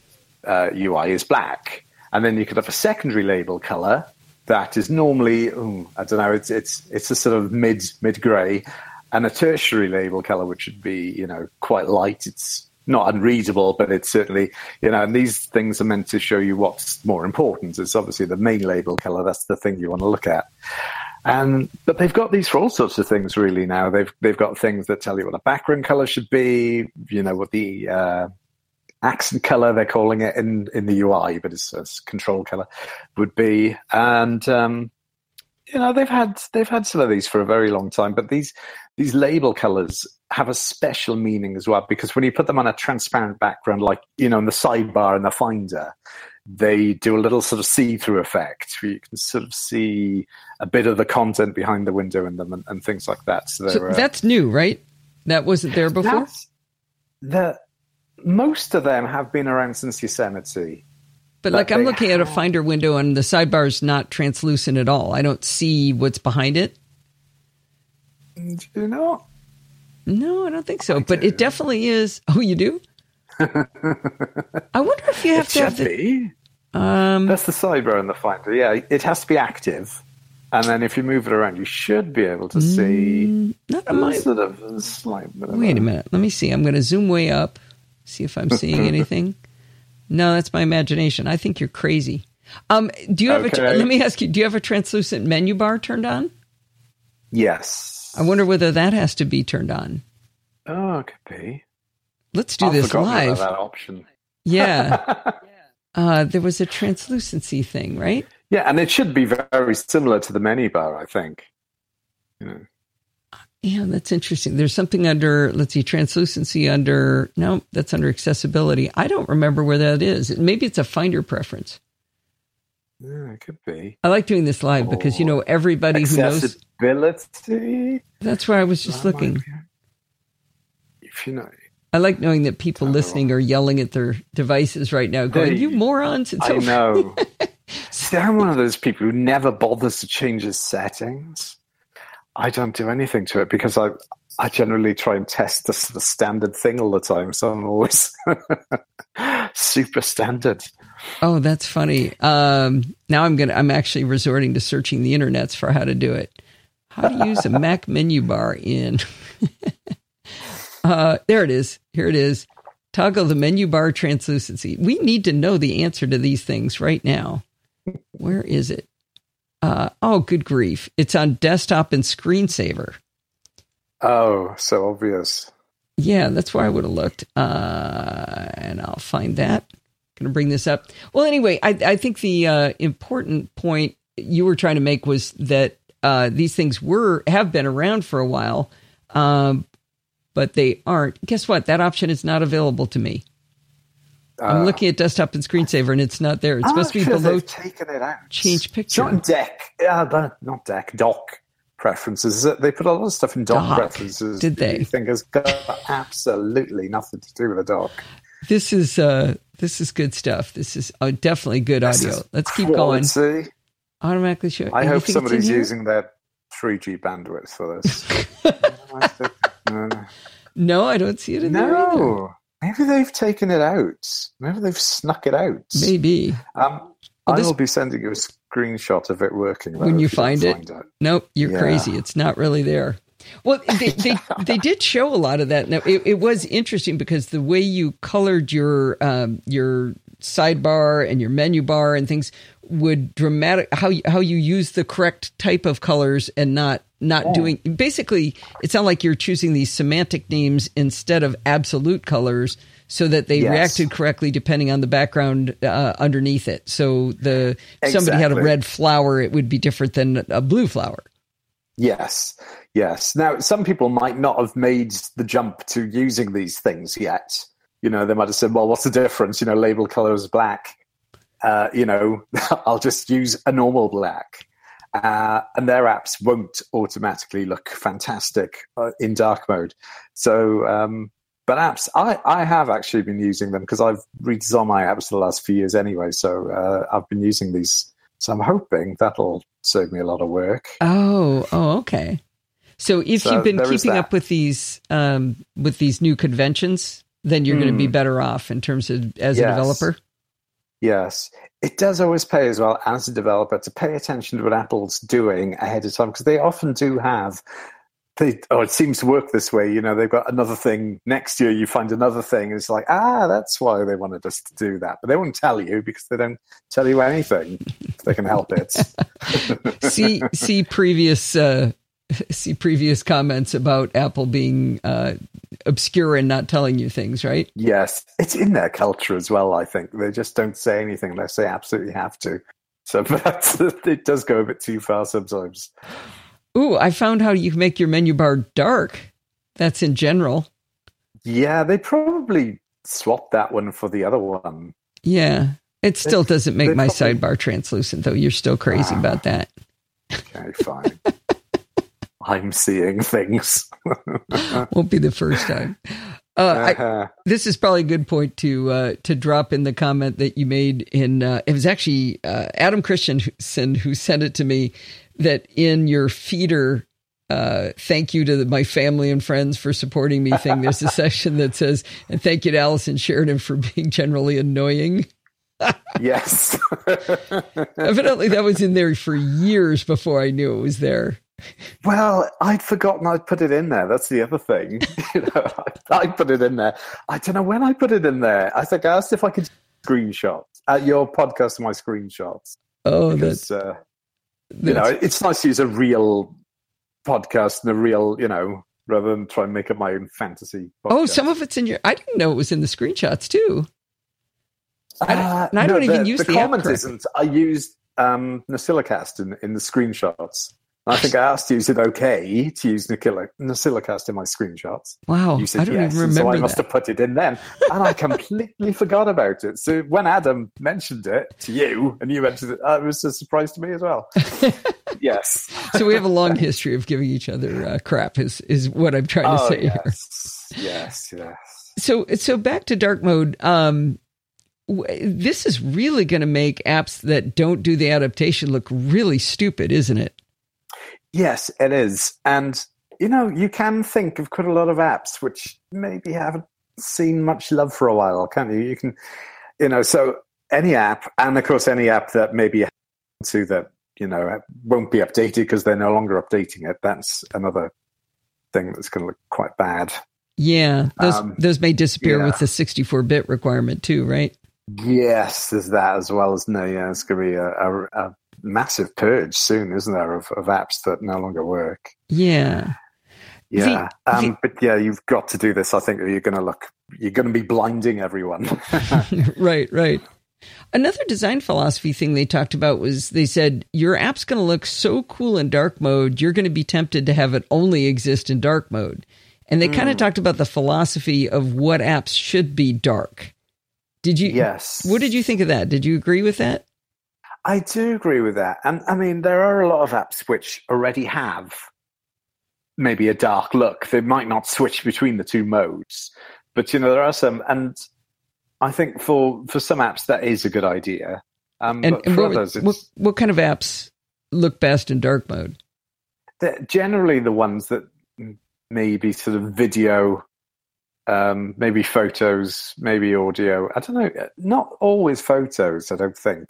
uh, UI is black, and then you could have a secondary label color that is normally ooh, I don't know it's it's it's a sort of mid mid grey, and a tertiary label color which would be you know quite light. It's not unreadable, but it's certainly you know. And these things are meant to show you what's more important. It's obviously the main label color. That's the thing you want to look at. And but they've got these for all sorts of things really now. They've they've got things that tell you what a background color should be. You know what the uh, accent color they're calling it in in the UI, but it's, it's control color would be. And um, you know they've had they've had some of these for a very long time, but these these label colors have a special meaning as well because when you put them on a transparent background, like you know in the sidebar and the Finder, they do a little sort of see-through effect where you can sort of see a bit of the content behind the window in them and, and things like that. So, so uh, that's new, right? That wasn't there before. The most of them have been around since Yosemite. But, like I'm looking have... at a Finder window and the sidebar is not translucent at all. I don't see what's behind it. Do you know? No, I don't think so. I but do. it definitely is. Oh, you do? [laughs] I wonder if you have it to have the. Um, That's the sidebar in the Finder. Yeah, it has to be active. And then if you move it around, you should be able to see mm, not a sort of slight Wait a minute. Let me see. I'm going to zoom way up. See if I'm seeing [laughs] anything. No, that's my imagination. I think you're crazy. Um, do you have okay. a? Let me ask you. Do you have a translucent menu bar turned on? Yes. I wonder whether that has to be turned on. Oh, it could be. Let's do I've this live. that option. Yeah. [laughs] uh, there was a translucency thing, right? Yeah, and it should be very similar to the menu bar, I think. You know. Yeah, that's interesting. There's something under, let's see, translucency under, no, that's under accessibility. I don't remember where that is. Maybe it's a finder preference. Yeah, it could be. I like doing this live because, you know, oh. everybody who knows. Accessibility? That's where I was just that looking. If you know. I like knowing that people listening are yelling at their devices right now, going, "You morons!" It's I know. [laughs] See, I'm one of those people who never bothers to change his settings. I don't do anything to it because I I generally try and test the, the standard thing all the time, so I'm always [laughs] super standard. Oh, that's funny. Um, now I'm gonna I'm actually resorting to searching the internets for how to do it. How to use a [laughs] Mac menu bar in. [laughs] uh, there it is. Here it is. Toggle the menu bar translucency. We need to know the answer to these things right now. Where is it? Uh, oh, good grief. It's on desktop and screensaver. Oh, so obvious. Yeah, that's where I would have looked. Uh, and I'll find that. Going to bring this up. Well, anyway, I, I think the uh, important point you were trying to make was that uh, these things were have been around for a while, um, but they aren't. Guess what? That option is not available to me. I'm uh, looking at desktop and screensaver, and it's not there. It's I'm supposed to be sure below. taken it out. Change picture. It's not deck. Uh, not deck. Dock preferences. They put a lot of stuff in dock, dock. preferences. Did they? You think has got absolutely nothing to do with a dock. This is uh, this is good stuff. This is uh, definitely good this audio. Let's keep quality. going. Automatically show. I hope somebody's using their 3G bandwidth for this. [laughs] no, I don't see it in no. there either. Maybe they've taken it out. Maybe they've snuck it out. Maybe. Um, well, I will be sending you a screenshot of it working. When you find it, find nope, you're yeah. crazy. It's not really there. Well, [laughs] they, they, they did show a lot of that. Now, it, it was interesting because the way you colored your um, your sidebar and your menu bar and things would dramatic how you, how you use the correct type of colors and not not Oh. doing basically it sounded like you're choosing these semantic names instead of absolute colors so that they Yes. reacted correctly depending on the background uh, underneath it so the if somebody had a red flower it would be different than a blue flower Yes, yes. Now, some people might not have made the jump to using these things yet. You know, they might have said, "Well, what's the difference? You know, label color is black. Uh, you know, [laughs] I'll just use a normal black." Uh, and their apps won't automatically look fantastic uh, in dark mode. So, um, but apps, I, I have actually been using them because I've redesigned my apps for the last few years anyway. So uh, I've been using these. So I'm hoping that'll save me a lot of work. Oh, oh, okay. So if So you've been keeping up with these um, with these new conventions, then you're going to be better off in terms of as a Hmm. Developer. Yes, it does always pay as well as a developer to pay attention to what Apple's doing ahead of time because they often do have. They, oh, it seems to work this way. You know, they've got another thing next year. You find another thing. And it's like, ah, that's why they wanted us to do that. But they won't tell you because they don't tell you anything if they can help it. [laughs] see see previous uh, see previous comments about Apple being uh, obscure and not telling you things, right? yes, it's in their culture as well. I think they just don't say anything unless they absolutely have to. So, [laughs] but it does go a bit too far sometimes. Ooh, I found how you can make your menu bar dark. That's in general. Yeah, they probably swapped that one for the other one. Yeah. It still doesn't make my probably- sidebar translucent, though. You're still crazy Ah. about that. Okay, fine. [laughs] I'm seeing things. Won't be the first time. [laughs] Uh, Uh-huh. this is probably a good point to uh, to drop in the comment that you made in. Uh, it was actually uh, Adam Christensen who sent it to me. That in your feeder, uh, thank you to the, my family and friends for supporting me thing. There's a [laughs] section that says, and thank you to Allison Sheridan for being generally annoying. yes. [laughs] Evidently, that was in there for years before I knew it was there. Well, I'd forgotten I'd put it in there. That's the other thing. [laughs] [laughs] you know, I, I put it in there. I don't know when I put it in there. I think I asked if I could screenshot at your podcast my screenshots Oh, that's, because uh, you know it's nice to use a real podcast and a real you know rather than try and make up my own fantasy. oh, some of it's in your. I didn't know it was in the screenshots too. I don't- Uh, I don't even the, use the, the comment isn't. I used um, NosillaCast in, in the screenshots. I think I asked you, is it okay to use Nosilla- in my screenshots? Wow, You said I don't yes, even and so remember I must that. have put it in then, and I [laughs] completely forgot about it. So when Adam mentioned it to you, and you mentioned it, it was a surprise to me as well. [laughs] yes. so we have a long [laughs] history of giving each other uh, crap. Is is what I'm trying to Oh, say here. yes. yes, yes. So so back to dark mode. Um, this is really going to make apps that don't do the adaptation look really stupid, isn't it? Yes, it is. And, you know, you can think of quite a lot of apps which maybe haven't seen much love for a while, can't you? You can, you know, so any app, and of course, any app that maybe to that, you know, won't be updated because they're no longer updating it, that's another thing that's going to look quite bad. Yeah, those Um, those may disappear yeah. with the 64 bit requirement too, right? Yes, there's that as well as no, yeah, it's going to be a, a, a massive purge soon, isn't there, of, of apps that no longer work. Yeah. Yeah, The- um, the- but yeah, you've got to do this. I think or you're going to look, you're going to be blinding everyone. [laughs] [laughs] right, right. Another design philosophy thing they talked about was they said your app's going to look so cool in dark mode, you're going to be tempted to have it only exist in dark mode. And they kind of talked about the philosophy of what apps should be dark. Did you? yes. What did you think of that? Did you agree with that? I do agree with that. And I mean, there are a lot of apps which already have maybe a dark look. They might not switch between the two modes, but you know, there are some, and I think for for some apps that is a good idea. Um, And, and for what, others, it's what what kind of apps look best in dark mode? generally the ones that maybe sort of video, um, maybe photos, maybe audio. I don't know. Not always photos. I don't think.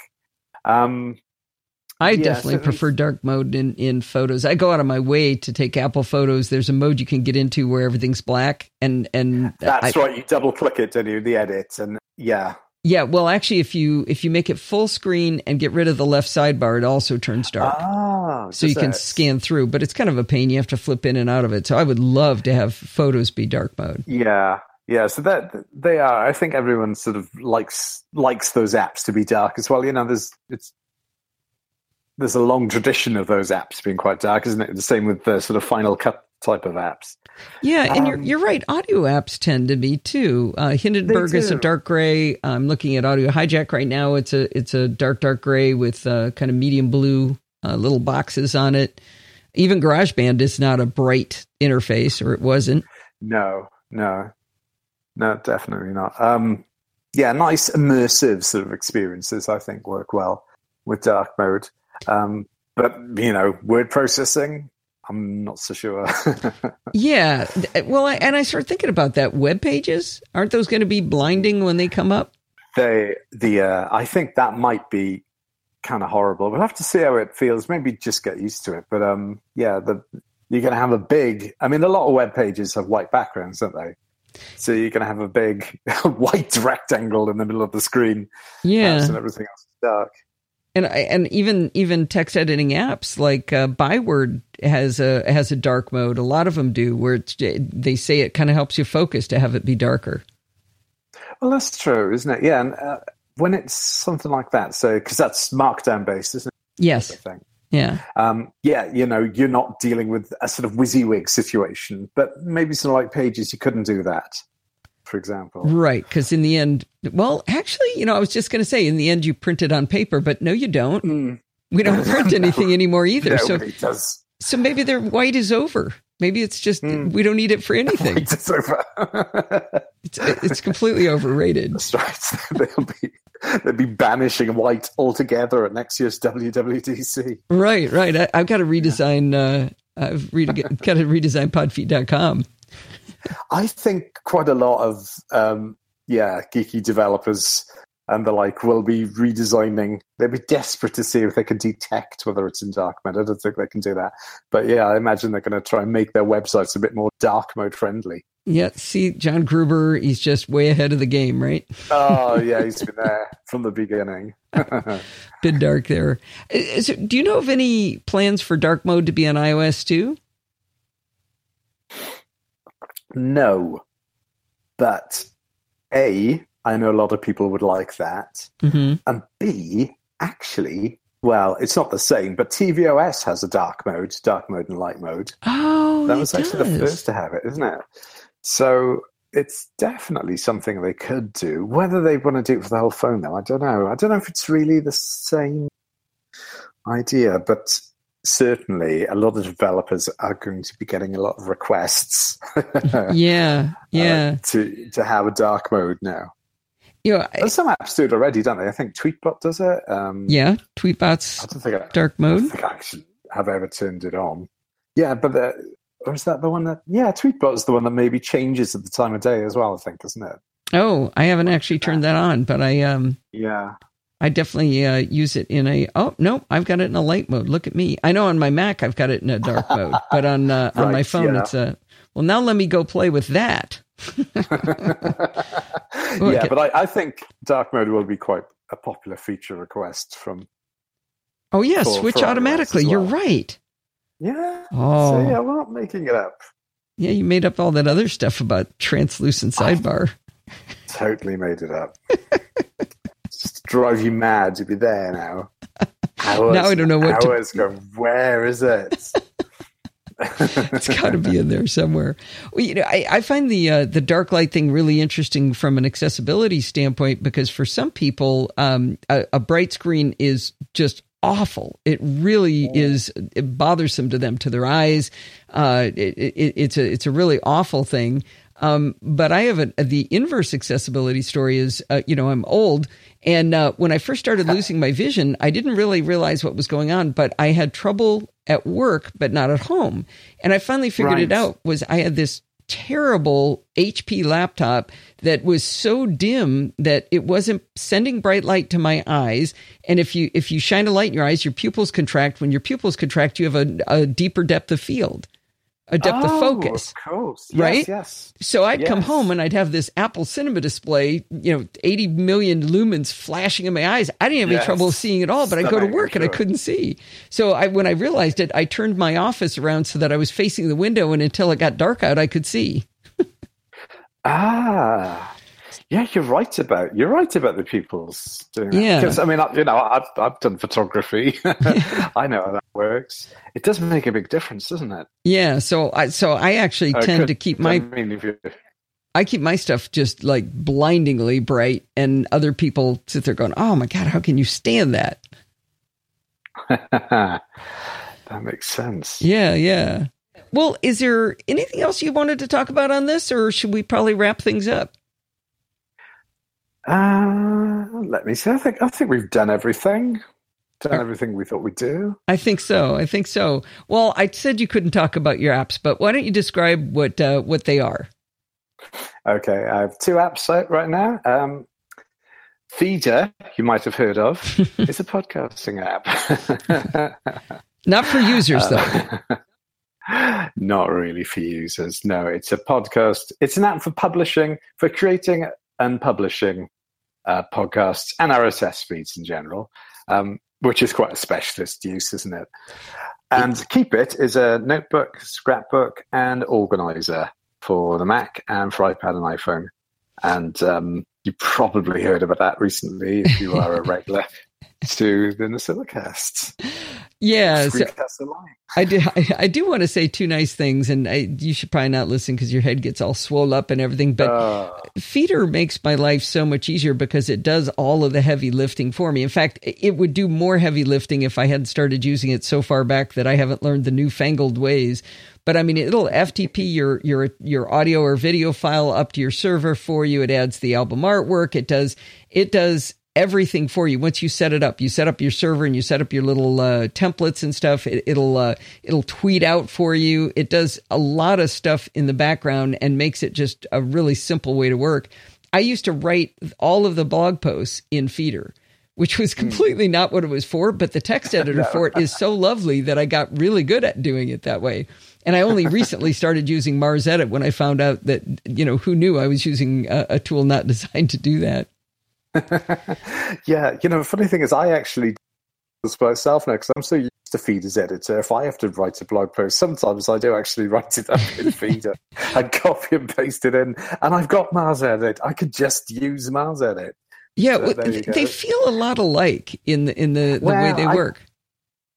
Um, I Yeah, definitely so- prefer dark mode in, in photos. I go out of my way to take Apple photos. There's a mode you can get into where everything's black, and and That's I, right. You double click it, don't you? The edit, and yeah, Yeah, well, actually, if you if you make it full screen and get rid of the left sidebar, it also turns dark. Ah, so you can it? scan through, but it's kind of a pain. You have to flip in and out of it. So I would love to have photos be dark mode. Yeah, yeah. So that they are. I think everyone sort of likes likes those apps to be dark as well. You know, there's it's there's a long tradition of those apps being quite dark, isn't it? The same with the sort of Final Cut type of apps. Yeah, and um, you're you're right. Audio apps tend to be too. Uh, Hindenburg is a dark gray. I'm looking at Audio Hijack right now. It's a it's a dark dark gray with uh, kind of medium blue uh, little boxes on it. Even GarageBand is not a bright interface, or it wasn't. No, no, no, definitely not. Um, yeah, nice immersive sort of experiences. I think work well with dark mode. Um, but you know, word processing, I'm not so sure. [laughs] yeah, well, I, and I start thinking about that. Web pages aren't those going to be blinding when they come up? They, the, uh, I think that might be kind of horrible. We'll have to see how it feels. Maybe just get used to it. But um, yeah, the you're going to have a big. I mean, a lot of web pages have white backgrounds, don't they? So you're going to have a big [laughs] white rectangle in the middle of the screen. Yeah, and everything else is dark and and even even text editing apps like uh, Byword has a has a dark mode. A lot of them do, where they say it kind of helps you focus to have it be darker. Well, that's true, isn't it? Yeah, and uh, when it's something like that, so because that's Markdown based, isn't it? Yes. Yeah. Um, yeah, you know, you're not dealing with a sort of WYSIWYG situation, but maybe some like pages you couldn't do that for example. Right. Because in the end, well, actually, you know, I was just going to say, in the end, you print it on paper, but no, you don't. Mm. We don't [laughs] print anything no, anymore either. So, does. so maybe their white is over. Maybe it's just mm. we don't need it for [laughs] anything. It's over. [laughs] it's, it's completely overrated. That's right. They'll be [laughs] they'll be banishing white altogether at next year's WWDC. Right, right. I, have got to redesign. Uh, I've re- [laughs] got to redesign podfeet.com. I think quite a lot of um, yeah geeky developers and the like will be redesigning. They'll be desperate to see if they can detect whether it's in dark mode. I don't think they can do that, but yeah, I imagine they're going to try and make their websites a bit more dark mode friendly. Yeah, see, John Gruber, he's just way ahead of the game, right? oh yeah, he's [laughs] been there from the beginning. [laughs] Bit dark there. Is, do you know of any plans for dark mode to be on iOS too? No. But A, I know a lot of people would like that. Mm-hmm. And B, actually, well, it's not the same, but tvOS has a dark mode, dark mode and light mode. Oh, that was actually does. the first to have it, isn't it? So it's definitely something they could do. Whether they want to do it for the whole phone, though, I don't know. I don't know if it's really the same idea, but certainly a lot of developers are going to be getting a lot of requests. yeah, [laughs] yeah. Uh, to to have a dark mode now. Yeah, you know, some apps do it already, don't they? I think Tweetbot does it. Um, yeah, Tweetbot's I don't think I, dark mode. I think I actually have ever turned it on. Yeah, but the, or is that the one that? Yeah, Tweetbot is the one that maybe changes at the time of day as well. I think, isn't it? Oh, I haven't actually turned that on, but I um. Yeah. I definitely uh, use it in a. Oh no, I've got it in a light mode. Look at me. I know on my Mac I've got it in a dark [laughs] mode, but on uh, right, on my phone yeah. it's a. Well, now let me go play with that. [laughs] [laughs] yeah, but I, I, think dark mode will be quite a popular feature request from. Oh yeah, for, switch for automatically. Well. You're right. Yeah. Oh, so, yeah. We're not making it up. Yeah, you made up all that other stuff about translucent sidebar. I totally made it up. just drive you mad to be there now. Hours, now I don't know what hours to... go. Where is it? [laughs] it's got to be in there somewhere. Well, you know, I, I find the uh, the dark light thing really interesting from an accessibility standpoint because for some people, um, a, a, bright screen is just awful. It really is it bothersome to them, to their eyes. Uh, it, it, it's a it's a really awful thing. Um, but I have a, the inverse accessibility story is, uh, you know, I'm old. And uh, when I first started losing my vision, I didn't really realize what was going on, but I had trouble at work, but not at home. And I finally figured right. it out was I had this terrible HP laptop that was so dim that it wasn't sending bright light to my eyes. And if you if you shine a light in your eyes, your pupils contract. When your pupils contract, you have a, a deeper depth of field a depth oh, of focus. Of course. Right? Yes, yes. So I'd come home and I'd have this Apple Cinema display, you know, 80 million lumens flashing in my eyes. I didn't have any trouble seeing at all, but I'd go to work and I couldn't see. So I, when I realized it, I turned my office around so that I was facing the window and until it got dark out, I could see. [laughs] Ah, yeah, you're right about you're right about the pupils doing Yeah. Because I mean, I, you know, I've I've done photography. [laughs] [laughs] I know how that works. It does make a big difference, doesn't it? Yeah. So I, so I actually Uh, tend could- to keep I my, mean, if I keep my stuff just like blindingly bright and other people sit there going, Oh my God, how can you stand that? [laughs] that makes sense. Yeah. Yeah. Well, is there anything else you wanted to talk about on this or should we probably wrap things up? Uh, let me see. I think I think we've done everything. Done Uh, everything we thought we'd do. I think so. I think so. Well, I said you couldn't talk about your apps, but why don't you describe what uh, what they are? Okay, I have two apps out right now. Um, Feeder, you might have heard of, [laughs] is a podcasting app. [laughs] Not for users, though. Uh, [laughs] Not really for users. No, it's a podcast. It's an app for publishing, for creating and publishing uh, podcasts and RSS feeds in general, um, which is quite a specialist use, isn't it? And Keep It is a notebook, scrapbook, and organizer for the Mac and for iPad and iPhone. And um, you probably heard about that recently if you are a [laughs] regular to the NosillaCast. Yeah. So I do. I, I do want to say two nice things, and I, you should probably not listen because your head gets all swole up and everything. But Uh, Feeder makes my life so much easier because it does all of the heavy lifting for me. In fact, it would do more heavy lifting if I hadn't started using it so far back that I haven't learned the newfangled ways. But I mean, it'll FTP your your your audio or video file up to your server for you. It adds the album artwork. It does it does everything for you once you set it up. You set up your server and you set up your little uh, templates and stuff. It, it'll uh, it'll tweet out for you. It does a lot of stuff in the background and makes it just a really simple way to work. I used to write all of the blog posts in Feeder, which was completely not what it was for, but the text [laughs] editor for it is so lovely that I got really good at doing it that way. And I only recently [laughs] started using MarsEdit when I found out that, you know, who knew I was using a, a tool not [laughs] designed to do that. [laughs] yeah, you know, the funny thing is, I actually do this myself now because I'm so used to Feeder's editor. If I have to write a blog post, sometimes I do actually write it up in [laughs] Feeder and copy and paste it in. And I've got MarsEdit. I could just use Mars Edit. Yeah, So well, they feel a lot alike in the in the, the way they I- work.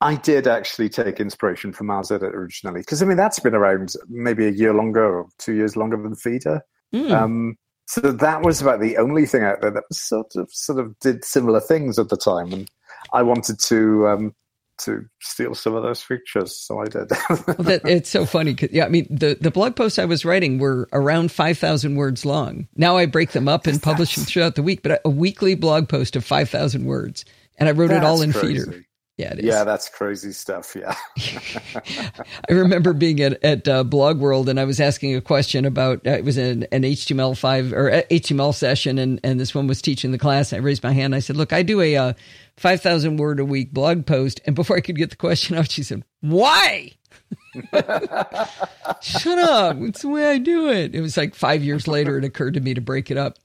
I did actually take inspiration from MarsEdit originally because I mean that's been around maybe a year longer or two years longer than Feeder. Mm. Um, so that was about the only thing out there that sort of sort of did similar things at the time, and I wanted to um, to steal some of those features, so I did. [laughs] That, it's so funny. 'cause- yeah, I mean, the, the blog posts I was writing were around 5,000 words long. Now I break them up and publish them throughout the week, but a weekly blog post of 5,000 words. And I wrote it all in That's Feeder. Yeah, it is. Yeah, that's crazy stuff. Yeah, [laughs] [laughs] I remember being at, at uh, Blog World and I was asking a question about uh, it was an, an HTML5 or uh, HTML session, and, and this one was teaching the class. I raised my hand. I said, Look, I do a uh, 5,000 word a week blog post. And before I could get the question out, she said, Why? [laughs] Shut up. It's the way I do it. It was like five years later, it occurred to me to break it up.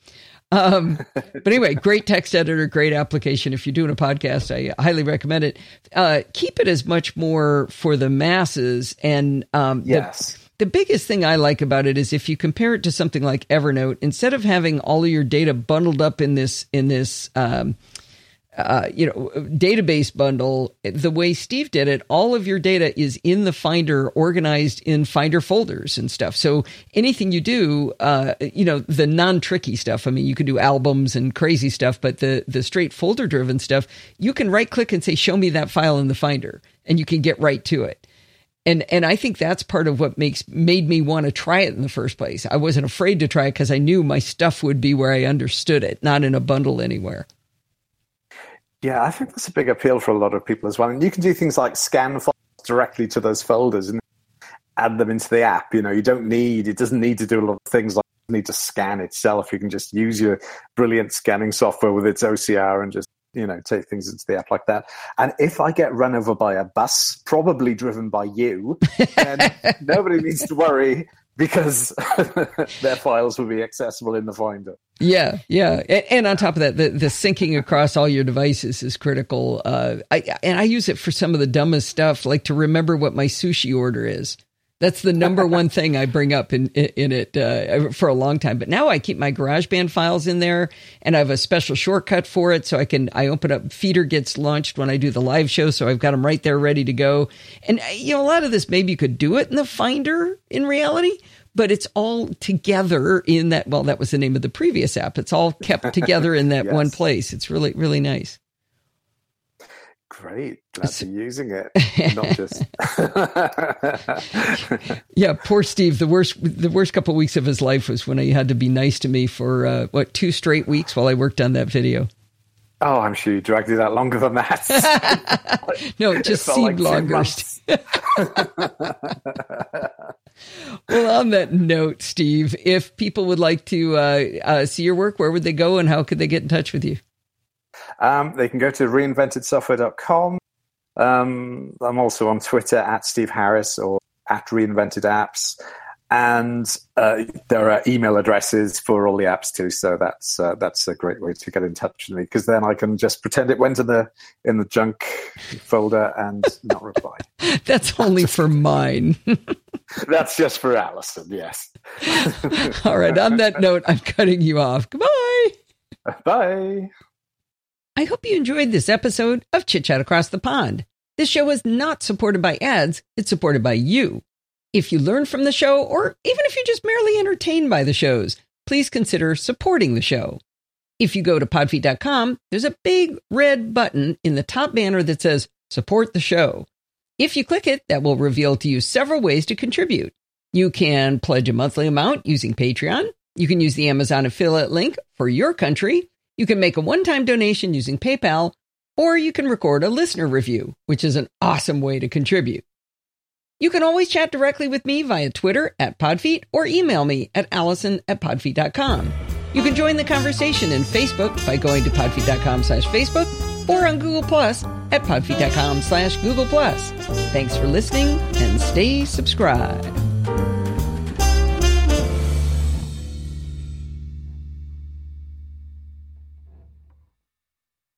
Um, [laughs] but anyway, great text editor, great application. If you're doing a podcast, I highly recommend it. Uh, keep it as much more for the masses. And um, the- yes, the biggest thing I like about it is if you compare it to something like Evernote, instead of having all of your data bundled up in this in this um, uh, you know database bundle, the way Steve did it, all of your data is in the Finder, organized in Finder folders and stuff. So anything you do, uh, you know, the non-tricky stuff. I mean, you can do albums and crazy stuff, but the the straight folder-driven stuff, you can right-click and say, "Show me that file in the Finder," and you can get right to it and and I think that's part of what makes made me want to try it in the first place. I wasn't afraid to try it because I knew my stuff would be where I understood it, not in a bundle anywhere. Yeah, I think that's a big appeal for a lot of people as well. And you can do things like scan files directly to those folders and add them into the app. You know, you don't need it doesn't need to do a lot of things like need to scan itself. You can just use your brilliant scanning software with its OCR and just you know take things into the app like that. And if I get run over by a bus, probably driven by you, then [laughs] nobody needs to worry because [laughs] their files will be accessible in the Finder. Yeah, yeah, and, and, on top of that, the, the syncing across all your devices is critical. Uh, I, and I use it for some of the dumbest stuff, like to remember what my sushi order is. That's the number [laughs] one thing I bring up in in it uh, for a long time. But now I keep my GarageBand files in there, and I have a special shortcut for it, so I can I open up Feeder gets launched when I do the live show, so I've got them right there ready to go. And you know, a lot of this maybe you could do it in the Finder in reality, but it's all together in that. Well, that was the name of the previous app. It's all kept together in that [laughs] yes. one place. It's really, really nice. Great. Glad to be using it. Not just. [laughs] [laughs] yeah, poor Steve. The worst, the worst couple of weeks of his life was when he had to be nice to me for uh, what two straight weeks while I worked on that video. Oh, I'm sure you dragged it out longer than that. [laughs] no, it just it seemed like longer. well, on that note, Steve, if people would like to uh, uh, see your work, where would they go and how could they get in touch with you? Um, they can go to reinventedsoftware.com. Um, I'm also on Twitter at Steve Harris or at Reinvented Apps. And uh, there are email addresses for all the apps too, so that's uh, that's a great way to get in touch with me because then I can just pretend it went in the in the junk folder and not reply. [laughs] that's only for mine. [laughs] That's just for Allison, yes. [laughs] All right. On that note, I'm cutting you off. Goodbye. Bye. I hope you enjoyed this episode of Chit Chat Across the Pond. This show is not supported by ads, it's supported by you. If you learn from the show, or even if you're just merely entertained by the shows, please consider supporting the show. If you go to podfeet.com, there's a big red button in the top banner that says Support the Show. If you click it, that will reveal to you several ways to contribute. You can pledge a monthly amount using Patreon. You can use the Amazon affiliate link for your country. You can make a one time donation using PayPal, or you can record a listener review, which is an awesome way to contribute. You can always chat directly with me via Twitter at Podfeet or email me at allison at podfeet.com. You can join the conversation in Facebook by going to podfeet.com slash Facebook or on Google Plus at podfeet.com slash Google Plus. Thanks for listening and stay subscribed.